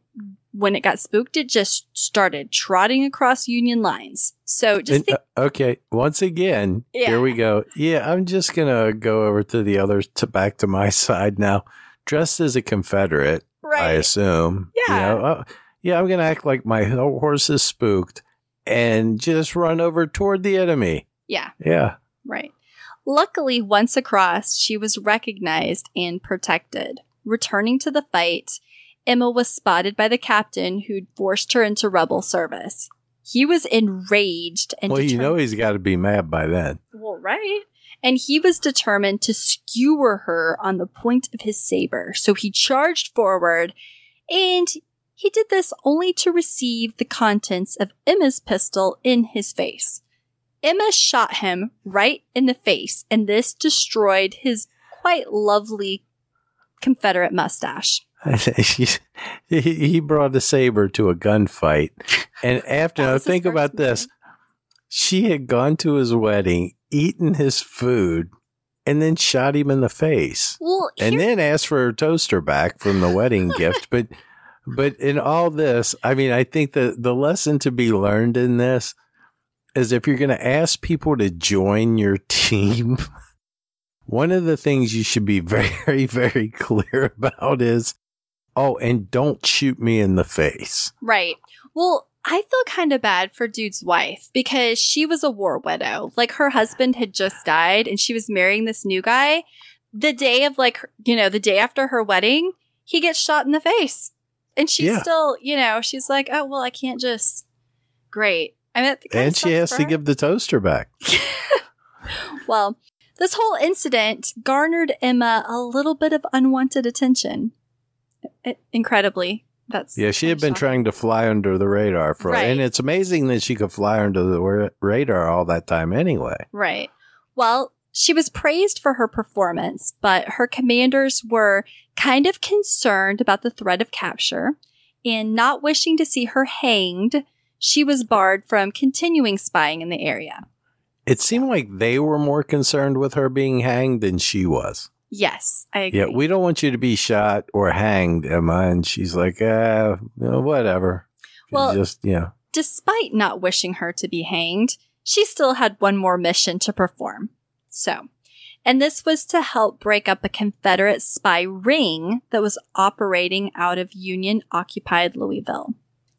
when it got spooked, it just started trotting across Union lines. So just And, think, uh, okay. Once again, Yeah. here we go. Yeah, I'm just gonna go over to the other to back to my side now. Dressed as a Confederate, right. I assume. You Yeah. know, uh, yeah, I'm gonna act like my horse is spooked and just run over toward the enemy. Yeah. Yeah. Right. Luckily, once across, she was recognized and protected. Returning to the fight, Emma was spotted by the captain who'd forced her into rebel service. He was enraged and well, you know he's got to be mad by then. well, right. And he was determined to skewer her on the point of his saber. So he charged forward, and he did this only to receive the contents of Emma's pistol in his face. Emma shot him right in the face, and this destroyed his quite lovely Confederate mustache. he he brought a saber to a gunfight, and after now think about this, she had gone to his wedding, eaten his food, and then shot him in the face, Well, and then asked for her toaster back from the wedding gift. But but in all this, I mean, I think the the lesson to be learned in this is if you're going to ask people to join your team. One of the things you should be very, very clear about is Oh, and don't shoot me in the face. Right. Well, I feel kind of bad for dude's wife because she was a war widow. Like her husband had just died and she was marrying this new guy. The day of like, you know, the day after her wedding, he gets shot in the face. And she's Yeah. still, you know, she's like, "Oh, well, I can't just Great. I mean, And she has to her. give the toaster back. Well, this whole incident garnered Emma a little bit of unwanted attention. Incredibly. That's Yeah, she had been shocking. trying to fly under the radar for, Right. and it's amazing that she could fly under the radar all that time anyway. Right. Well, she was praised for her performance, but her commanders were kind of concerned about the threat of capture and not wishing to see her hanged. She was barred from continuing spying in the area. It seemed like they were more concerned with her being hanged than she was. Yes, I agree. Yeah, we don't want you to be shot or hanged, Emma. And she's like, uh, whatever. Well- just yeah. Despite not wishing her to be hanged, she still had one more mission to perform. So, and this was to help break up a Confederate spy ring that was operating out of Union occupied Louisville.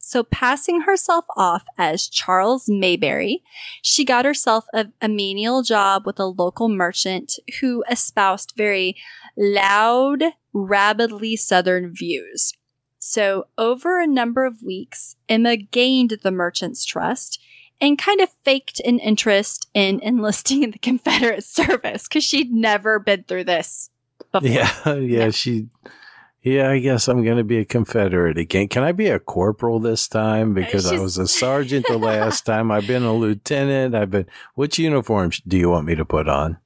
So, passing herself off as Charles Mayberry, she got herself a, a menial job with a local merchant who espoused very loud, rabidly Southern views. So, over a number of weeks, Emma gained the merchant's trust and kind of faked an interest in enlisting in the Confederate service because she'd never been through this before. Yeah, yeah, Yeah. she. Yeah, I guess I'm going to be a Confederate again. Can I be a corporal this time? Uh, because I was a sergeant the last time. I've been a lieutenant. I've been. Which uniform do you want me to put on?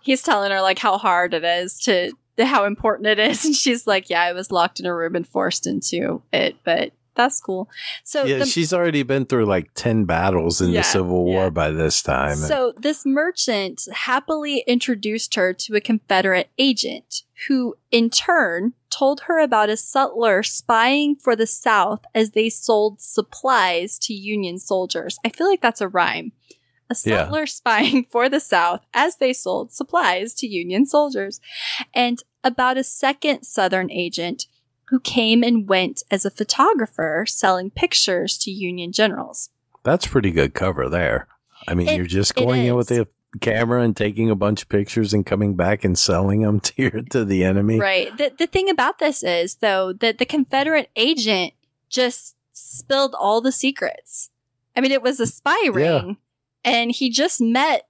He's telling her like how hard it is to how important it is, and she's like, "Yeah, I was locked in a room and forced into it, but that's cool." So yeah, the, she's already been through like 10 battles in Yeah, the Civil War yeah. by this time. So this merchant happily introduced her to a Confederate agent who in turn told her about a sutler spying for the South as they sold supplies to Union soldiers. I feel like that's a rhyme. A Yeah. sutler spying for the South as they sold supplies to Union soldiers. And about a second Southern agent who came and went as a photographer selling pictures to Union generals. That's pretty good cover there. I mean, It- you're just going in with the camera and taking a bunch of pictures and coming back and selling them to your, to the enemy. Right. The the thing about this is though that the Confederate agent just spilled all the secrets. I mean, it was a spy ring, and he just met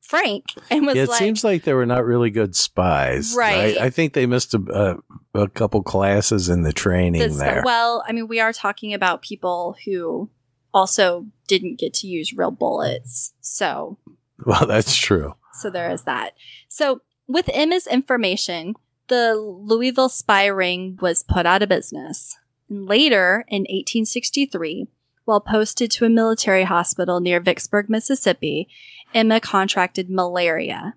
Frank and was Yeah, it like, seems like they were not really good spies. Right. I, I think they missed a, a, a couple classes in the training this- there. well, I mean, we are talking about people who also didn't get to use real bullets, so well, that's true. So there is that. So with Emma's information, the Louisville spy ring was put out of business. And later, in 1863, while posted to a military hospital near Vicksburg, Mississippi, Emma contracted malaria.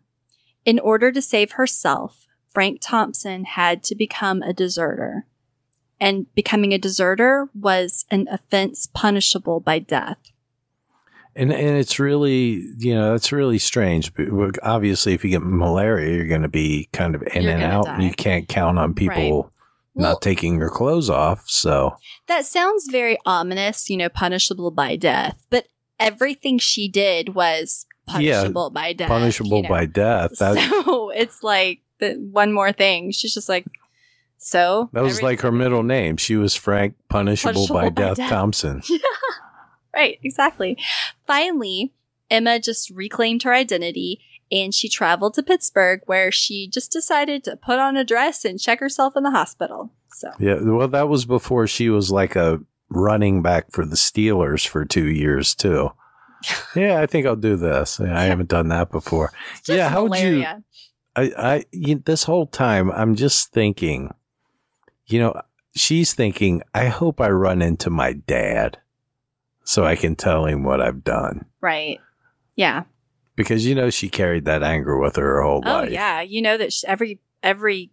In order to save herself, Frank Thompson had to become a deserter. And becoming a deserter was an offense punishable by death. And and it's really you know it's really strange. But Obviously, if you get malaria, you're going to be kind of in You're and out. die. And you can't count on people Well- not taking your clothes off. So That sounds very ominous, you know, punishable by death. But everything she did was punishable by death. punishable you know? by death. That so it's like the one more thing. She's just like, so that was every- like her middle name. She was Frank Punishable, by, Punishable by death, Death. Thompson. right, exactly. Finally, Emma just reclaimed her identity and she traveled to Pittsburgh, where she just decided to put on a dress and check herself in the hospital. So Yeah, well, that was before she was like a running back for the Steelers for two years too. yeah, I think I'll do this. Yeah, I haven't done that before. just Yeah, how would you-. I, I, you, this whole time, I'm just thinking, you know, she's thinking, I hope I run into my dad, so I can tell him what I've done, Right. Yeah. because you know she carried that anger with her her whole Oh life. yeah, you know that sh every every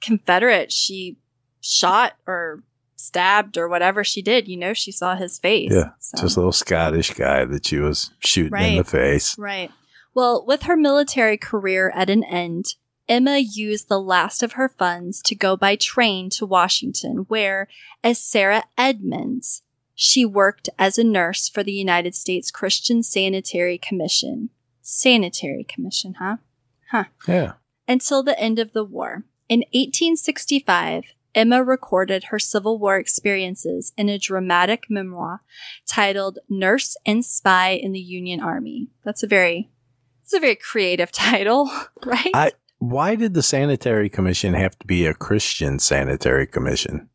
Confederate she shot or stabbed or whatever she did, you know, she saw his face. Yeah, So- Just a little Scottish guy that she was shooting in the face. right. Well, with her military career at an end, Emma used the last of her funds to go by train to Washington, where, as Sarah Edmonds, she worked as a nurse for the United States Christian Sanitary Commission. Sanitary Commission, huh? Huh. Yeah. until the end of the war. In 1865, Emma recorded her Civil War experiences in a dramatic memoir titled Nurse and Spy in the Union Army. That's a very it's a very creative title, right? I- Why did the Sanitary Commission have to be a Christian Sanitary Commission?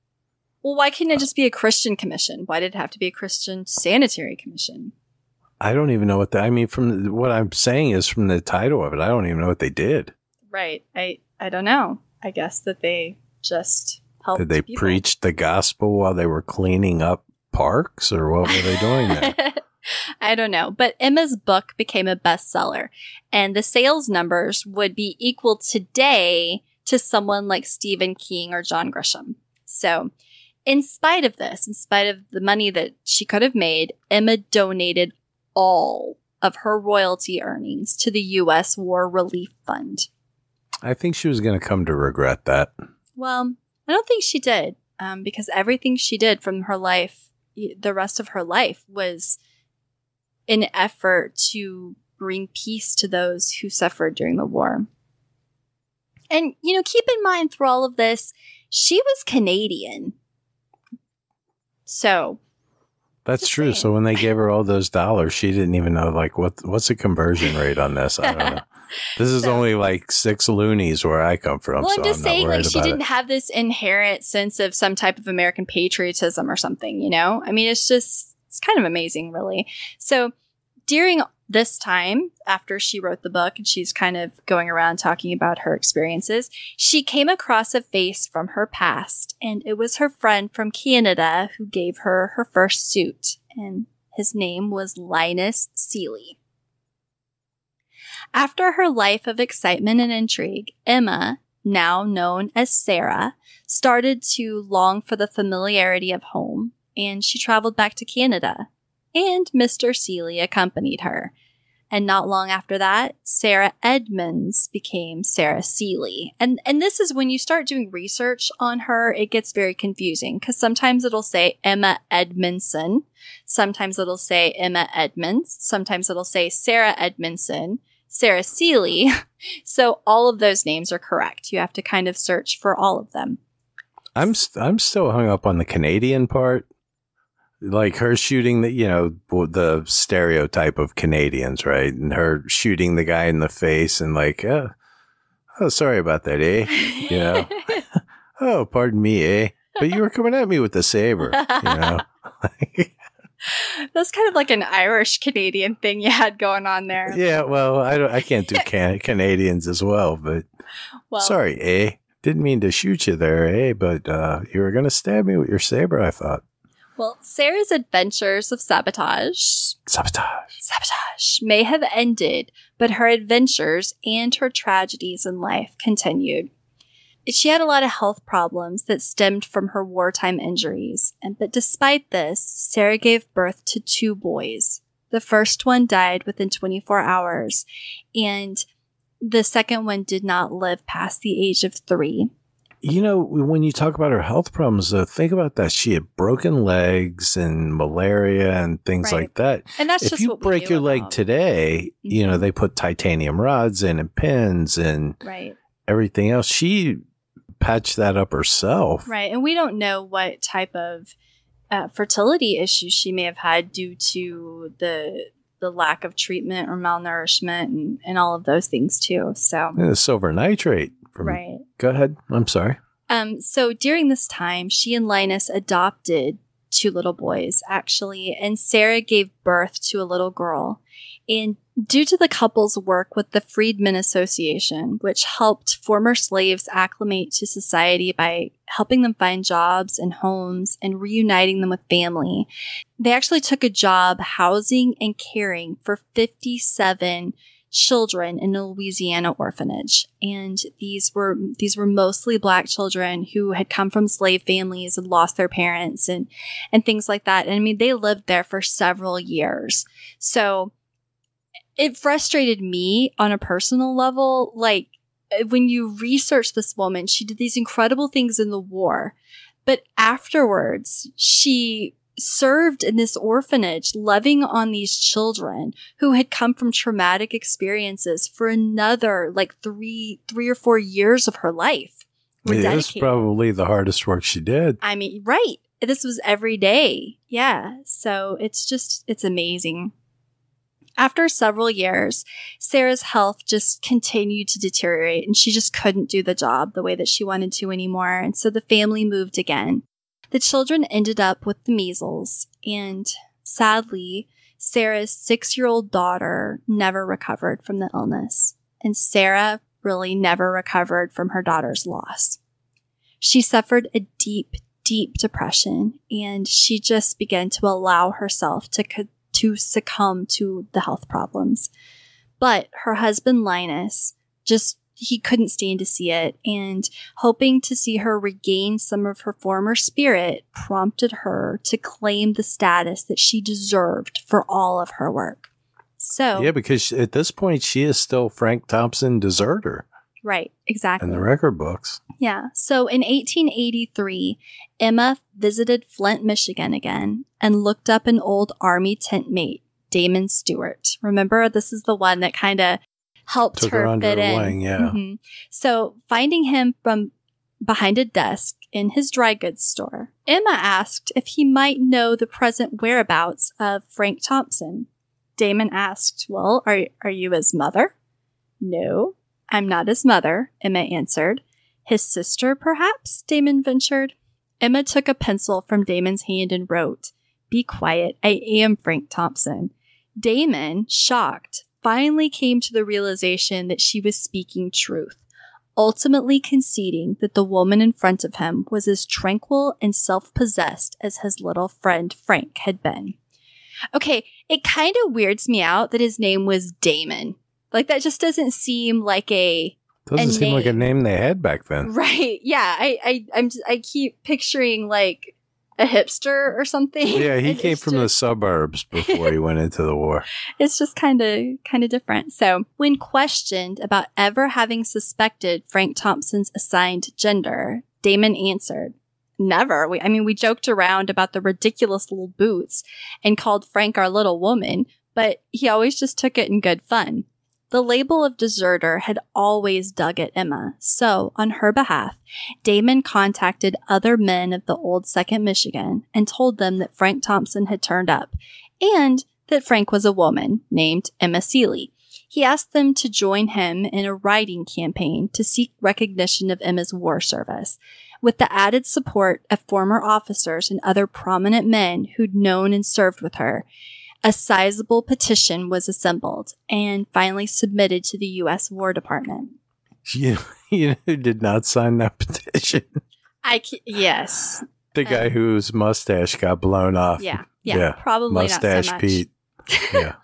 Well, why couldn't it just be a Christian commission? Why did it have to be a Christian sanitary commission? I don't even know what the, I mean, from the, what I'm saying is from the title of it, I don't even know what they did. Right. I I don't know. I guess that they just helped. Did they people. preach the gospel while they were cleaning up parks or what were they doing there? I don't know. But Emma's book became a bestseller, and the sales numbers would be equal today to someone like Stephen King or John Grisham. So, in spite of this, in spite of the money that she could have made, Emma donated all of her royalty earnings to the U.S. War Relief Fund. I think she was going to come to regret that. Well, I don't think she did, um, because everything she did from her life, the rest of her life, was an effort to bring peace to those who suffered during the war. And, you know, keep in mind through all of this, she was Canadian. So, That's true. saying. So when they gave her all those dollars, she didn't even know like what what's the conversion rate on this. I don't know. This is So- only like six loonies where I come from. well, so I'm just I'm saying, like, she didn't it. have this inherent sense of some type of American patriotism or something, you know? I mean, it's just, it's kind of amazing, really. So during this time, after she wrote the book and she's kind of going around talking about her experiences, she came across a face from her past, and it was her friend from Canada who gave her her first suit, and his name was Linus Seelye. After her life of excitement and intrigue, Emma, now known as Sarah, started to long for the familiarity of home, and she traveled back to Canada. And Mr. Seelye accompanied her. And not long after that, Sarah Edmonds became Sarah Seelye. And and this is when you start doing research on her, it gets very confusing because sometimes it'll say Emma Edmondson, sometimes it'll say Emma Edmonds, sometimes it'll say Sarah Edmondson, Sarah Seelye. So all of those names are correct. You have to kind of search for all of them. I'm st- I'm still hung up on the Canadian part. Like her shooting the you know the stereotype of Canadians, right? And her shooting the guy in the face and like, oh, oh sorry about that, eh? You know, oh, pardon me, eh? But you were coming at me with the saber, you know. That's kind of like an Irish Canadian thing you had going on there. yeah, well, I don't, I can't do can- Canadians as well, but Well, sorry, eh? Didn't mean to shoot you there, eh? But uh, you were gonna stab me with your saber. I thought Well, Sarah's adventures of sabotage, sabotage. sabotage may have ended, but her adventures and her tragedies in life continued. She had a lot of health problems that stemmed from her wartime injuries, and but despite this, Sarah gave birth to two boys. The first one died within 24 hours, and the second one did not live past the age of three. You know, when you talk about her health problems, though, think about that. She had broken legs and malaria and things Right. like that. And that's if just you what break your leg today, you know, Mhm. they put titanium rods in and pins and right? everything else. She patched that up herself. Right. And we don't know what type of uh, fertility issues she may have had due to the the lack of treatment or malnourishment and, and all of those things too. So the silver nitrate. From, right. Go ahead. I'm sorry. Um, so during this time, she and Linus adopted two little boys, actually, and Sarah gave birth to a little girl. And due to the couple's work with the Freedmen Association, which helped former slaves acclimate to society by helping them find jobs and homes and reuniting them with family, they actually took a job housing and caring for 57 children in a Louisiana orphanage. And these were these were mostly black children who had come from slave families and lost their parents and and things like that. And I mean they lived there for several years. So it frustrated me on a personal level like eh, when you research this woman, she did these incredible things in the war, but afterwards she served in this orphanage, loving on these children who had come from traumatic experiences for another like three, three or four years of her life. It is probably the hardest work she did. I mean, right. This was every day. Yeah. So it's just, it's amazing. After several years, Sarah's health just continued to deteriorate and she just couldn't do the job the way that she wanted to anymore. And so the family moved again. The children ended up with the measles, and sadly, Sarah's six year old daughter never recovered from the illness, and Sarah really never recovered from her daughter's loss. She suffered a deep, deep depression, and she just began to allow herself to, to succumb to the health problems. But her husband, Linus, just he couldn't stand to see it, and hoping to see her regain some of her former spirit prompted her to claim the status that she deserved for all of her work. So, yeah, because at this point, she is still Frank Thompson deserter. Right, exactly. In the record books. Yeah. So in 1883, Emma visited Flint, Michigan again and looked up an old army tent mate, Damon Stewart. Remember, this is the one that kind of helped Took her, her fit her in. wing, yeah. Mhm. So finding him from behind a desk in his dry goods store, Emma asked if he might know the present whereabouts of Frank Thompson. Damon asked, Well, are, are you his mother? No, I'm not his mother, Emma answered. His sister, perhaps? Damon ventured. Emma took a pencil from Damon's hand and wrote, Be quiet, I am Frank Thompson. Damon, shocked, finally came to the realization that she was speaking truth, ultimately conceding that the woman in front of him was as tranquil and self possessed as his little friend Frank had been. Okay, it kind of weirds me out that his name was Damon. Like, that just doesn't seem like a Doesn't seem like a name. name they had back then. Right. Yeah. I, I, I'm, just, I keep picturing like a hipster or something. Yeah, he came from the suburbs before he went into the war. It's just kind of, kind of different. So when questioned about ever having suspected Frank Thompson's assigned gender, Damon answered, Never. We, I mean, we joked around about the ridiculous little boots and called Frank our little woman, but he always just took it in good fun. The label of deserter had always dug at Emma, so on her behalf, Damon contacted other men of the old Second Michigan and told them that Frank Thompson had turned up and that Frank was a woman named Emma Seelye. He asked them to join him in a writing campaign to seek recognition of Emma's war service, with the added support of former officers and other prominent men who'd known and served with her. A sizable petition was assembled and finally submitted to the U.S. War Department. You, you know who did not sign that petition? I yes, The guy Uh, whose mustache got blown off. yeah, yeah, Yeah, probably Mustache not so. Pete. Yeah.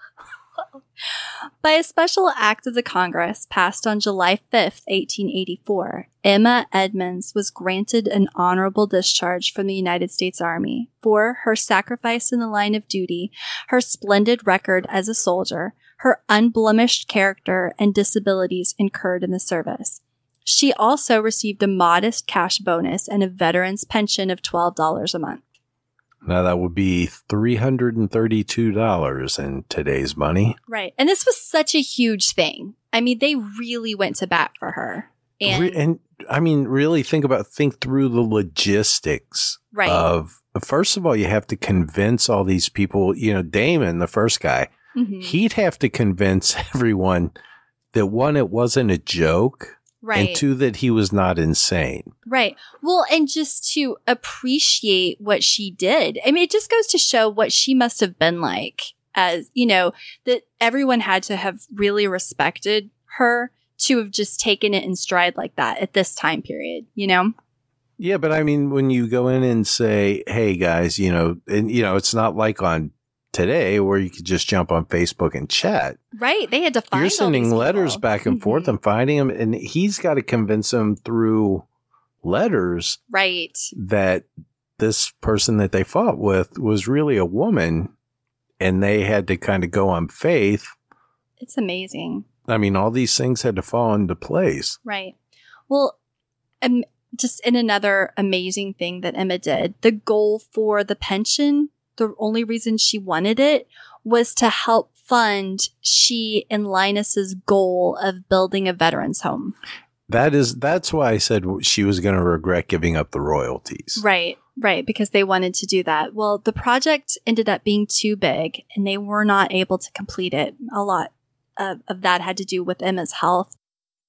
By a special act of the Congress passed on July 5th, 1884, Emma Edmonds was granted an honorable discharge from the United States Army for her sacrifice in the line of duty, her splendid record as a soldier, her unblemished character, and disabilities incurred in the service. She also received a modest cash bonus and a veteran's pension of $12 a month. Now that would be three hundred and thirty-two dollars in today's money. Right. And this was such a huge thing. I mean, they really went to bat for her. And, Re- and I mean, really think about think through the logistics right. of. First of all, you have to convince all these people. You know, Damon, the first guy, Mhm. he'd have to convince everyone that one, it wasn't a joke, right. and two, that he was not insane. right. Well, and just to appreciate what she did. I mean, it just goes to show what she must have been like as, you know, that everyone had to have really respected her to have just taken it in stride like that at this time period, you know? Yeah, but I mean, when you go in and say, "Hey guys," you know, and you know, it's not like on today where you could just jump on Facebook and chat. Right. They had to find You're sending letters people. back and forth Mhm. and finding them, and he's got to convince them through letters Right. that this person that they fought with was really a woman, and they had to kind of go on faith. It's amazing. I mean, all these things had to fall into place. Right. Well, um, just in another amazing thing that Emma did, the goal for the pension, the only reason she wanted it was to help fund she and Linus's goal of building a veterans home. That is that's why I said she was going to regret giving up the royalties. Right, right, because they wanted to do that. Well, the project ended up being too big and they were not able to complete it. A lot of, of that had to do with Emma's health.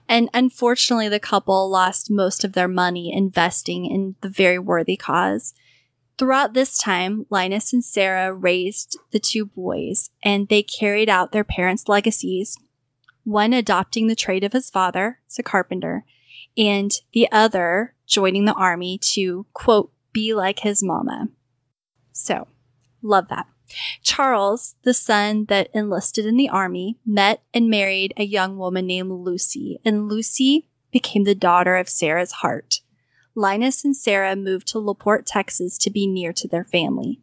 And unfortunately, the couple lost most of their money investing in the very worthy cause. Throughout this time, Linus and Sarah raised the two boys and they carried out their parents' legacies, one adopting the trade of his father as a carpenter, and the other joining the army to, quote, be like his mama. So, love that. Charles, the son that enlisted in the army, met and married a young woman named Lucy, and Lucy became the daughter of Sarah's heart. Linus and Sarah moved to LaPorte, Texas to be near to their family.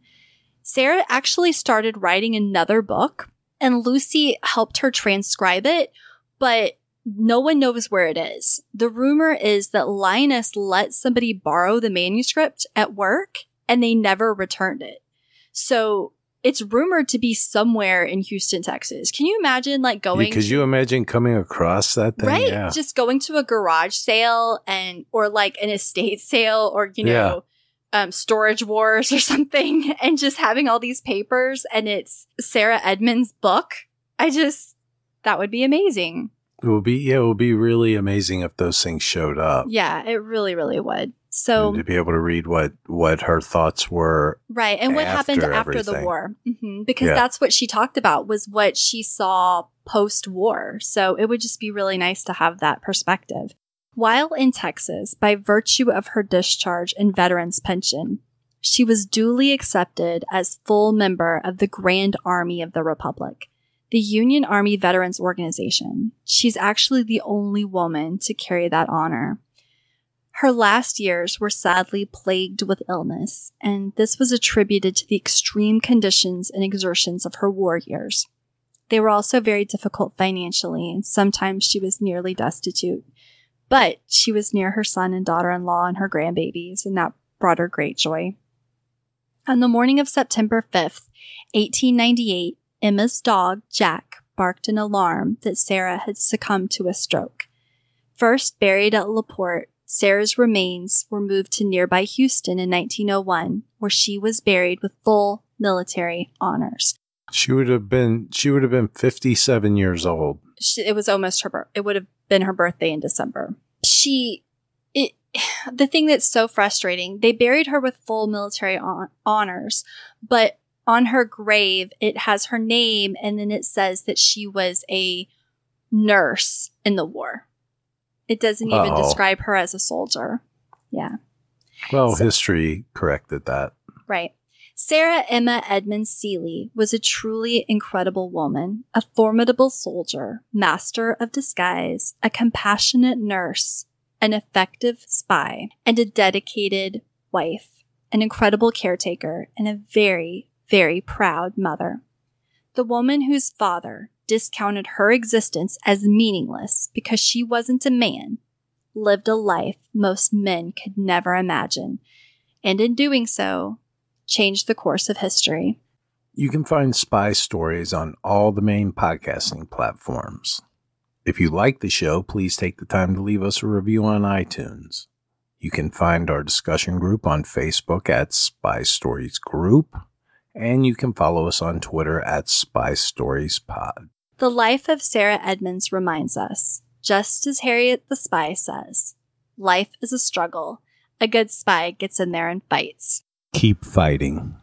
Sarah actually started writing another book, and Lucy helped her transcribe it, but no one knows where it is. The rumor is that Linus let somebody borrow the manuscript at work and they never returned it. So it's rumored to be somewhere in Houston, Texas. Can you imagine like going Could you imagine coming across that thing? right Yeah. just going to a garage sale and or like an estate sale or you know um, storage wars or something and just having all these papers and it's sarah edmonds book i just that would be amazing It would be yeah, it would be really amazing if those things showed up. yeah it really really would so and to be able to read what what her thoughts were. right and what happened after the war hmm because Yeah. that's what she talked about was what she saw post-war so it would just be really nice to have that perspective While in Texas, by virtue of her discharge and veterans pension, she was duly accepted as full member of the Grand Army of the Republic, the Union Army Veterans Organization. She's actually the only woman to carry that honor. Her last years were sadly plagued with illness, and this was attributed to the extreme conditions and exertions of her war years. They were also very difficult financially, and sometimes she was nearly destitute. But she was near her son and daughter in law and her grandbabies, and that brought her great joy. On the morning of September 5th, 1898, Emma's dog, Jack, barked an alarm that Sarah had succumbed to a stroke. First buried at LaPorte, Sarah's remains were moved to nearby Houston in 1901, where she was buried with full military honors. She would have been she would have been 57 years old. she, it was almost her. It would have been her birthday in December. She, it, the thing that's so frustrating, they buried her with full military hon- honors, but on her grave, it has her name and then it says that she was a nurse in the war. It doesn't even Uh-oh. describe her as a soldier. Yeah. Well, So- history corrected that. Right. Sarah Emma Edmonds Seelye was a truly incredible woman, a formidable soldier, master of disguise, a compassionate nurse, an effective spy, and a dedicated wife, an incredible caretaker, and a very, very proud mother. The woman whose father discounted her existence as meaningless because she wasn't a man lived a life most men could never imagine, and in doing so, changed the course of history. You can find spy stories on all the main podcasting platforms. If you like the show, please take the time to leave us a review on iTunes. You can find our discussion group on Facebook at Spy Stories Group, and you can follow us on Twitter at Spy Stories Pod. The life of Sarah Edmonds reminds us, just as Harriet the Spy says, life is a struggle. A good spy gets in there and fights. Keep fighting.